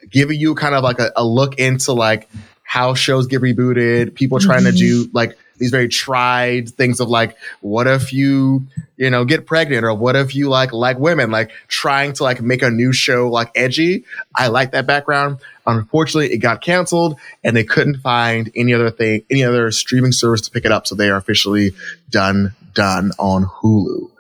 giving you kind of like a, a look into like how shows get rebooted, people trying to Mhm. do like these very tried things of like, what if you, you know, get pregnant or what if you like like women, like trying to like make a new show like edgy. I like that background. Unfortunately, it got canceled and they couldn't find any other thing, any other streaming service to pick it up. So they are officially done, done on Hulu.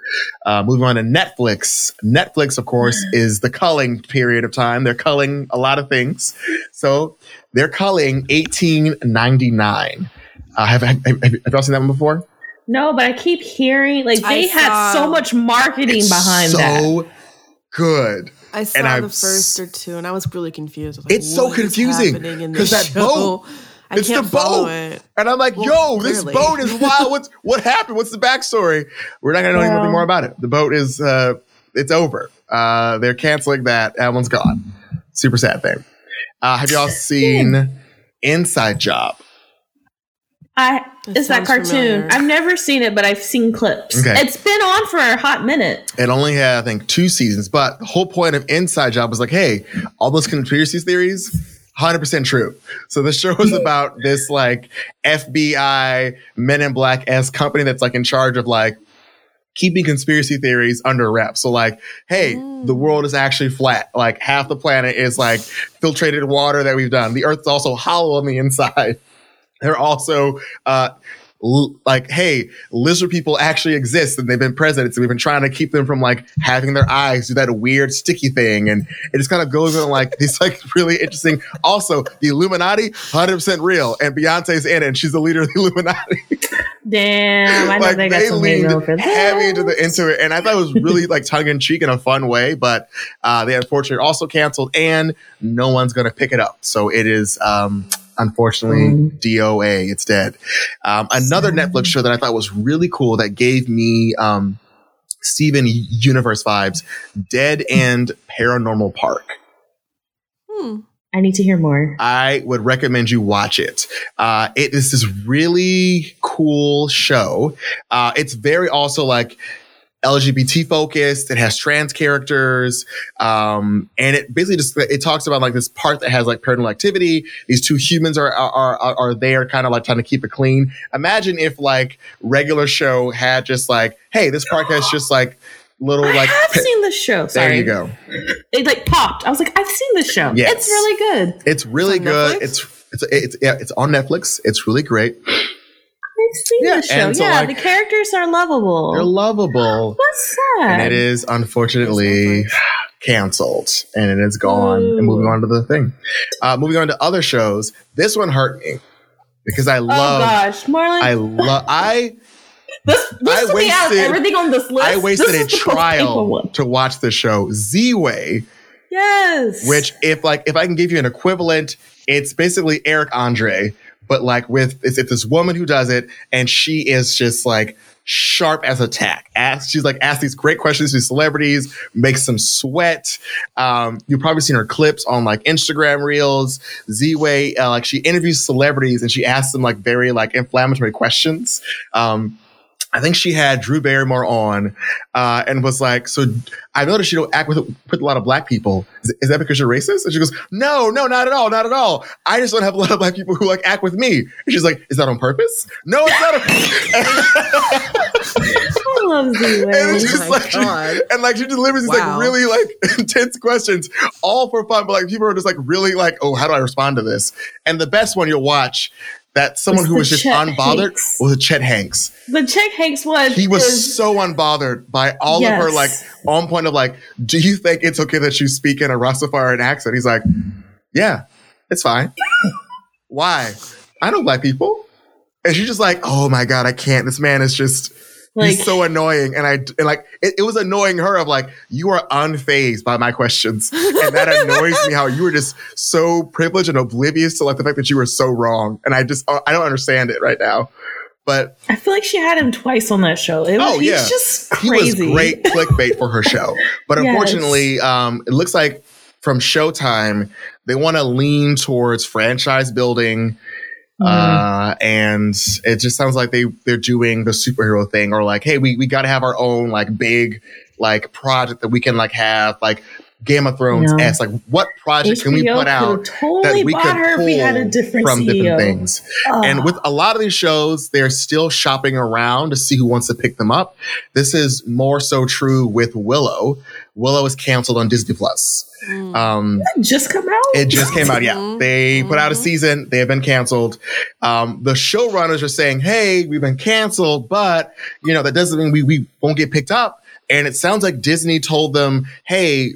Uh, moving on to Netflix. Netflix, of course, is the culling period of time. They're culling a lot of things. So they're culling 1899. Uh, have, have, have, have y'all seen that one before? No, but I keep hearing like I they had saw- so much marketing It's behind so that. So good. I saw And the I've first or two, and I was really confused. Was like, It's so confusing, happening in 'cause this that boat. I it's can't the boat, it. and I'm like, Well, yo, this boat is wild. What's *laughs* what happened? What's the backstory? We're not gonna know anything more about it. The boat is uh it's over. Uh they're canceling that. That one's gone. Super sad thing. Uh have y'all seen Inside Job? I That it's that cartoon. familiar. I've never seen it, but I've seen clips. Okay. It's been on for a hot minute. It only had, I think, two seasons, but the whole point of Inside Job was like, hey, all those conspiracy theories, 100% true. So the show is about this like FBI Men in Black S company that's like in charge of like keeping conspiracy theories under wraps. So like, hey, Mm. the world is actually flat. Like half the planet is like filtrated water that we've done. The earth's also hollow on the inside. They're also uh l- like, hey, lizard people actually exist and they've been present. So we've been trying to keep them from like having their eyes do that weird sticky thing. And it just kind of goes in like *laughs* these like really interesting. Also, the Illuminati, 100% real. And Beyonce's in it and she's the leader of the Illuminati. *laughs* Damn, I know like they got they some leaned heavy into the into it. And I thought it was really like tongue in cheek in a fun way. But uh, they unfortunately also canceled and no one's going to pick it up. So it is. Um, Unfortunately, Mm. DOA, it's dead. Um, another Sad. Netflix show that I thought was really cool that gave me um, Steven Universe vibes Dead End Paranormal Park. Hmm. I need to hear more. I would recommend you watch it. Uh, it is this really cool show. Uh, it's very also like LGBT focused. It has trans characters, um, and it basically just it talks about like this part that has like paranormal activity. These two humans are are are, are there, kind of like trying to keep it clean. Imagine if like regular show had just like, hey, this park has just like little like I've pa- seen the show. Sorry. there you go. It like popped. I was like, I've seen this show. Yes. It's really good. It's really It's good. Netflix? It's it's it's yeah, it's on Netflix. It's really great. I've seen Yeah, the show. and so, yeah, like, the characters are lovable. They're lovable. *gasps* That's sad. and it is unfortunately canceled and it is gone and moving on to the thing uh, moving on to other shows this one hurt me because i love. Oh love gosh, Marlon. i love i *laughs* this this I to me out of wasted- everything on this list. i wasted this a is the most painful trial to watch the show Ziwe Yes. which if like if i can give you an equivalent it's basically eric andre but like with it's, it's this woman who does it and she is just like sharp as a tack ask she's like ask these great questions to celebrities makes them sweat. Um you've probably seen her clips on like instagram reels Ziwe uh, like she interviews celebrities and she asks them like very like inflammatory questions. Um I think she had Drew Barrymore on uh, and was like, "So I noticed you don't act with with a lot of black people. Is, is that because you're racist?" And she goes, "No, no, not at all, not at all. I just don't have a lot of black people who like act with me." And she's like, "Is that on purpose?" No, it's not. I love Z and it's just my like, she, and like she delivers these Wow. like really like *laughs* intense questions, all for fun. But like people are just like really like, "Oh, how do I respond to this?" And the best one you'll watch. That someone Was who was just Chet unbothered Hanks. was Chet Hanks. The Chet Hanks was he was is- so unbothered by all of her like on point of like do you think it's okay that you speak in a rastafarian accent? He's like yeah it's fine. *laughs* Why? I know black people. And she's just like oh my god i can't. This man is just like he's so annoying and i and like it, it was annoying her of like you are unfazed by my questions and that annoys me how you were just so privileged and oblivious to like the fact that you were so wrong and i just i don't understand it right now but I feel like she had him twice on that show. It was, Oh, he's yeah. just he was great clickbait for her show. But *laughs* Yes. unfortunately, um, it looks like from Showtime, they want to lean towards franchise building. Mm. Uh, and it just sounds like they, they're doing the superhero thing or like, hey, we, we got to have our own like big like project that we can like have like Game of Thrones No. as like what project can we put out totally that we could her if we had a pull different from CEO. different things. And with a lot of these shows, they're still shopping around to see who wants to pick them up. This is more so true with Willow. Willow is canceled on Disney Plus. Mm. Um, just come out. it just came out. Yeah, Mhm. they put out a Mhm. season. They have been canceled. Um, the showrunners are saying, "Hey, we've been canceled, but you know that doesn't mean we we won't get picked up." And it sounds like Disney told them, "Hey."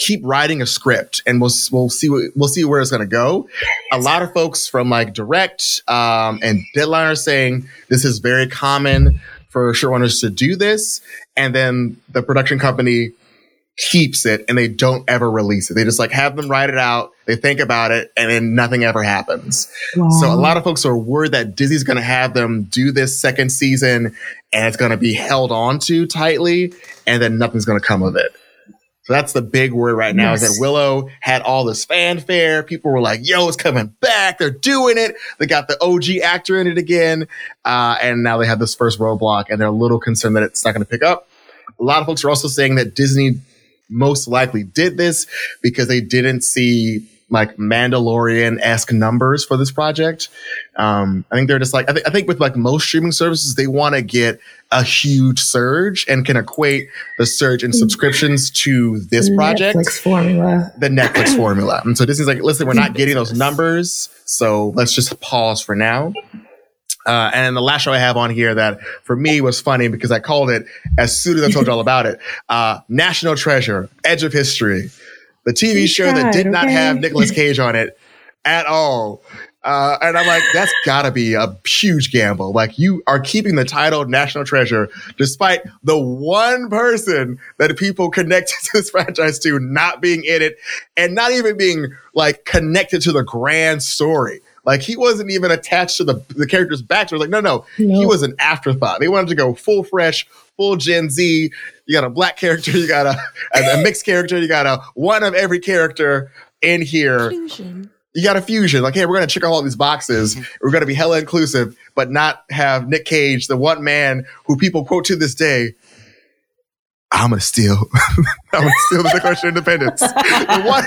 Keep writing a script, and we'll we'll see what, we'll see where it's going to go. A lot of folks from like Direct um, and Deadline are saying this is very common for showrunners to do this, and then the production company keeps it and they don't ever release it. They just like have them write it out, they think about it, and then nothing ever happens. So a lot of folks are worried that Disney's going to have them do this second season and it's going to be held on to tightly and then nothing's going to come of it. So that's the big worry right now is that Willow had all this fanfare. People were like, yo, it's coming back. They're doing it. They got the OG actor in it again. Uh, and now they have this first roadblock and they're a little concerned that it's not going to pick up. A lot of folks are also saying that Disney most likely did this because they didn't see like Mandalorian esque numbers for this project. Um, I think they're just like I, th- I think with like most streaming services, they want to get a huge surge and can equate the surge in subscriptions to this project Netflix formula. the Netflix formula. And so Disney's like, listen, we're not getting those numbers, so let's just pause for now. Uh, and the last show I have on here that for me was funny because I called it as soon as I told you all about it. *laughs* Uh, National Treasure, Edge of History, the TV show that did not okay? have Nicolas Cage on it at all. Uh, and I'm like, that's gotta be a huge gamble. Like, you are keeping the title National Treasure despite the one person that people connected *laughs* to this franchise to not being in it and not even being like connected to the grand story. Like, he wasn't even attached to the, the character's backstory. Like, no, no, he was an afterthought. They wanted to go full fresh, full Gen Z. You got a black character, you got a, a, a mixed character, you got a one of every character in here Fusion. you got a fusion. Like, hey, we're gonna check all these boxes. Mm-hmm. We're gonna be hella inclusive, but not have Nick Cage, the one man who people quote to this day. I'm gonna steal. *laughs* I'm gonna steal the Declaration of Independence. The one,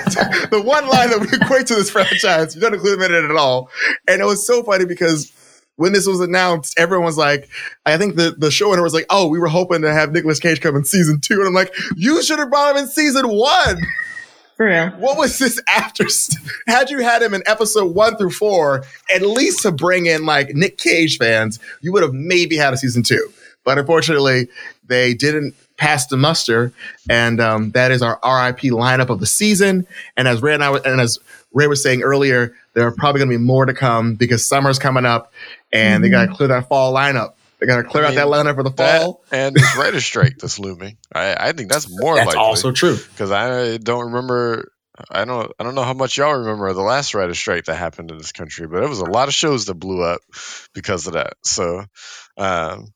the one line that we equate to this franchise, you don't include him in it at all. And it was so funny because when this was announced, everyone was like, I think the, the showrunner was like, oh, we were hoping to have Nicolas Cage come in season two. And I'm like, you should have brought him in season one. For real. What was this after? Had you had him in episode one through four, at least to bring in like Nick Cage fans, you would have maybe had a season two. But unfortunately, they didn't pass the muster, and um, that is our RIP lineup of the season. And as Ray and I were- and as Ray was saying earlier, there are probably going to be more to come because summer's coming up, and they got to clear that fall lineup. They got to clear I out that lineup for the fall. and this writer's strike that's looming. I, I think that's *laughs* more That's likely. also true. because I don't remember. I don't. I don't know how much y'all remember the last writer strike that happened in this country, but it was a lot of shows that blew up because of that. So, um,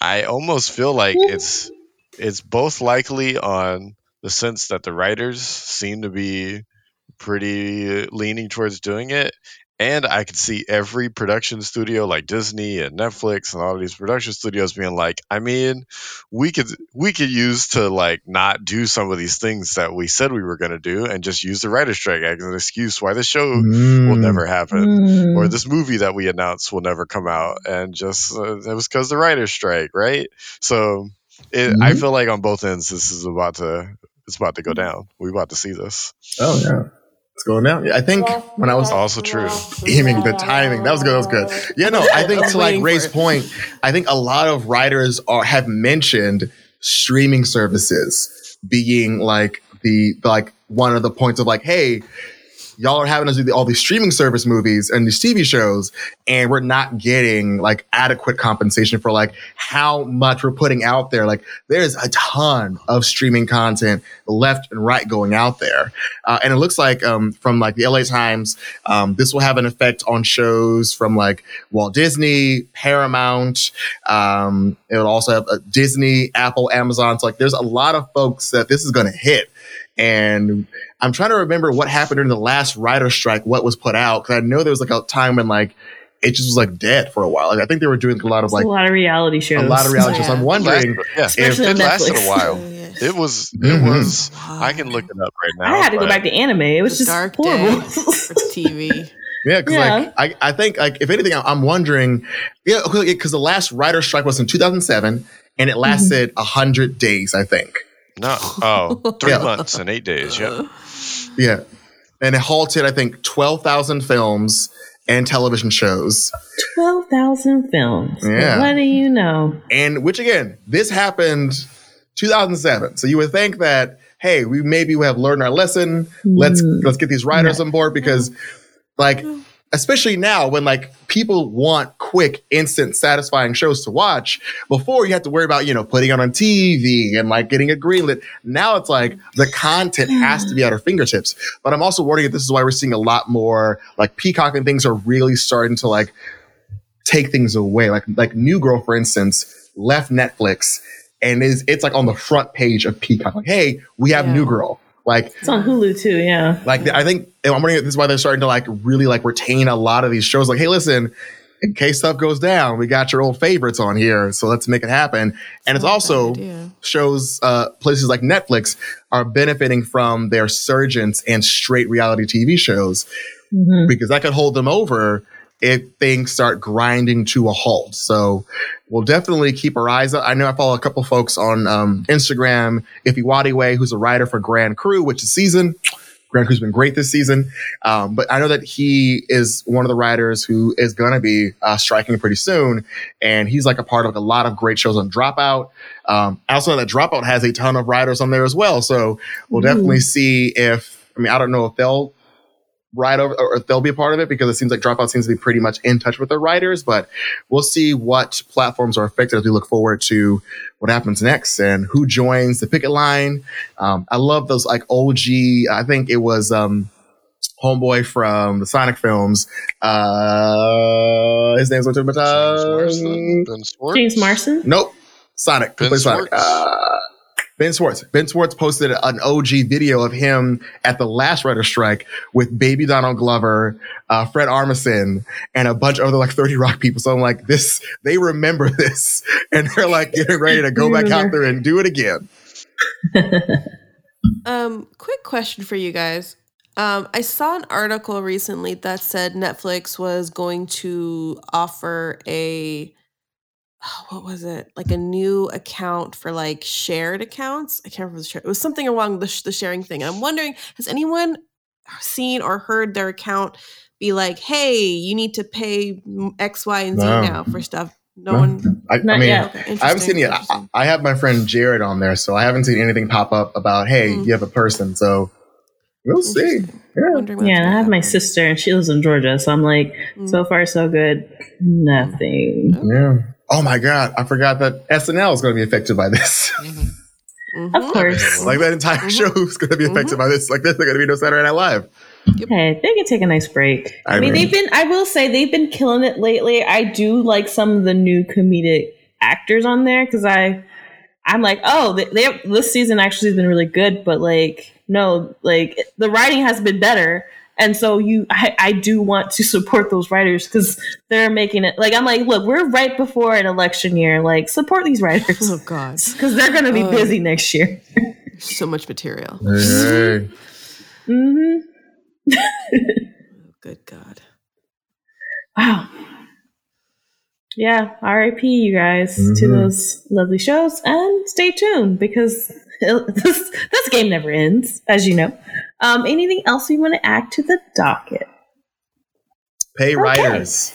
I almost feel like it's it's both likely on the sense that the writers seem to be pretty leaning towards doing it. And I could see every production studio like Disney and Netflix and all of these production studios being like, I mean, we could we could use to like not do some of these things that we said we were going to do and just use the writer's strike as an excuse why the show will Mm. never happen Mm. or this movie that we announced will never come out and just uh, it was because the writer's strike right so it, i Mhm. feel like on both ends this is about to it's about to go down we're about to see this Oh yeah, it's going down. I think when I was also true *laughs* aiming the timing, that was good. That was good. Yeah, no, I think I *laughs* to like waiting Ray's point, I think a lot of writers are have mentioned streaming services being like the like one of the points of like, hey. Y'all are having us do all these streaming service movies and these TV shows, and we're not getting like adequate compensation for like how much we're putting out there. Like, there's a ton of streaming content left and right going out there, uh, and it looks like um, from like the LA Times, um, this will have an effect on shows from like Walt Disney, Paramount. Um, it'll also have uh, Disney, Apple, Amazon. So like, there's a lot of folks that this is going to hit. And I'm trying to remember what happened during the last writer strike, what was put out. Cause I know there was like a time when like it just was like dead for a while. Like I think they were doing a lot of like a lot of reality shows, a lot of reality shows. I'm wondering yeah Especially it lasted a while *laughs* Yeah. It was. It Mhm. was. I can look it up right now. I had to go back to anime. It was just dark horrible. for TV. *laughs* Yeah, because Yeah. like I, I think like if anything, I'm wondering, yeah, because the last writer strike was in 2007 and it lasted a hundred days, I think. No. Oh, three Yeah. months and eight days. Yeah. *laughs* Yeah, and it halted, I think, 12,000 films and television shows. Twelve thousand films. Yeah. What do you know? And which again, this happened 2007. So you would think that hey, we maybe we have learned our lesson. Let's Mm. let's get these writers on board because like especially now when like people want quick instant satisfying shows to watch before you had to worry about you know putting it on tv and like getting a greenlit now it's like the content has to be at our fingertips but i'm also worried that this is why we're seeing a lot more like peacock and things are really starting to like take things away like like new girl for instance left netflix and is it's like on the front page of peacock like hey we have Yeah. new girl like It's on Hulu too. Yeah. like I think I'm wondering if this is why they're starting to like really like retain a lot of these shows. Like, hey, listen, in case stuff goes down, we got your old favorites on here, so let's make it happen. And it's Not a bad also shows uh, places like Netflix are benefiting from their surgence and straight reality TV shows Mhm. because that could hold them over if things start grinding to a halt. So we'll definitely keep our eyes up. I know I follow a couple folks on um, Instagram, Ify Nwadiwe, who's a writer for Grand Crew, which is season. Grand Crew's been great this season. Um, but I know that he is one of the writers who is going to be uh, striking pretty soon. And he's like a part of like, a lot of great shows on Dropout. Um, I also know that Dropout has a ton of writers on there as well. So we'll Ooh. definitely see if, I mean, I don't know if they'll write over or they'll be a part of it because it seems like Dropout seems to be pretty much in touch with their writers, but we'll see what platforms are affected as we look forward to what happens next and who joins the picket line. Um, I love those like OG, I think it was um homeboy from the Sonic films. Uh his name's what's James Marsden, Ben Schwartz. James Marson. Nope. Sonic. Who Ben Sonic? Uh, ben Schwartz. Ben Schwartz posted an OG video of him at the last writer strike with baby Donald Glover, uh, Fred Armisen, and a bunch of other like 30 Rock people. So I'm like, this, they remember *laughs* this. And they're like getting ready to go back out there and do it again. *laughs* Um, quick question for you guys. Um, I saw an article recently that said Netflix was going to offer a *sighs* what was it like a new account for like shared accounts? I can't remember the share. It was something along the, sh- the sharing thing. I'm wondering, has anyone seen or heard their account be like, "Hey, you need to pay X, Y, and Z No. now for stuff"? No, No. one. I, I Not mean, yet. Okay, I haven't seen it yet. I. I have my friend Jared on there, so I haven't seen anything pop up about, hey, Hmm. you have a person. So we'll see. Yeah. Yeah, I have my sister, and she lives in Georgia, so I'm like, Mm. so far so good. Nothing. Yeah. Oh my God. I forgot that SNL is going to be affected by this. *laughs* Mhm. Of course. like that entire Mhm. show is going to be affected Mhm. by this. Like this, there's going to be no Saturday Night Live. Hey, they can take a nice break. I, I mean, mean- they've been, I will say, they've been killing it lately. I do like some of the new comedic actors on there because I, I'm like, oh, they, they have, this season actually has been really good, but like, no, like the writing has been better. And so you, I, I do want to support those writers because they're making it like I'm like, look, we're right before an election year. Like, support these writers Oh God, *laughs* because they're going to be Oh. busy next year. *laughs* so much material. Hey. hmm *laughs* Good God. Wow. Yeah, RIP, you guys, to Mhm. those lovely shows. And stay tuned because *laughs* this, this game never ends, as you know. Um, anything else you want to add to the docket? Pay writers.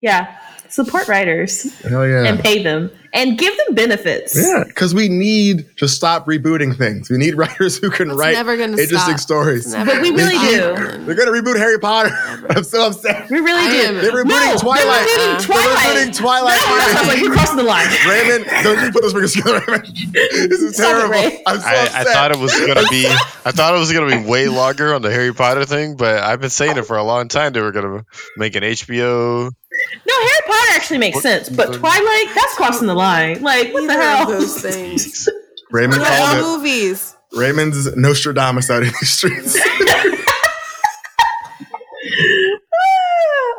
Yeah, support writers Hell yeah. and pay them and give them benefits. yeah, because we need to stop rebooting things. We need *laughs* writers who can It's write never gonna interesting stop. stories. Never But we really do. They're going to reboot Harry Potter. *laughs* I'm so upset. We really I do. am- They're rebooting no, Twilight. They're rebooting Uh, Twilight. They're rebooting Twilight. No, that sounds like you're crossing the line. Raymond, don't you put those fingers together, Raymond. *laughs* This is Stop it, terrible. I'm so I, I thought it was gonna be. I thought it was gonna be way longer on the Harry Potter thing, but I've been saying it for a long time. They were gonna make an HBO. No, Harry Potter actually makes What- sense, but Twilight, that's crossing the line. Like, what the hell? of those things. *laughs* Raymond They're all it. movies. Raymond's Nostradamus out in the streets. *laughs*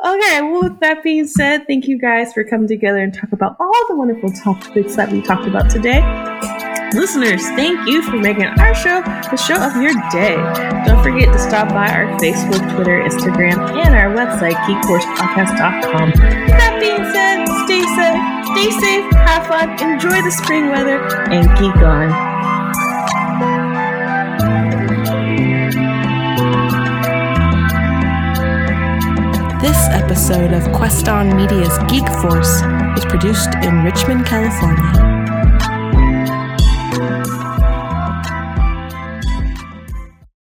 okay, well, with that being said, thank you guys for coming together and talk about all the wonderful topics that we talked about today. Listeners, thank you for making our show the show of your day. Don't forget to stop by our Facebook, Twitter, Instagram, and our website, geekforcepodcast.com. That being said, stay safe, stay safe, have fun, enjoy the spring weather, and geek on. This episode of Queston Media's Geek Force was produced in Richmond, California.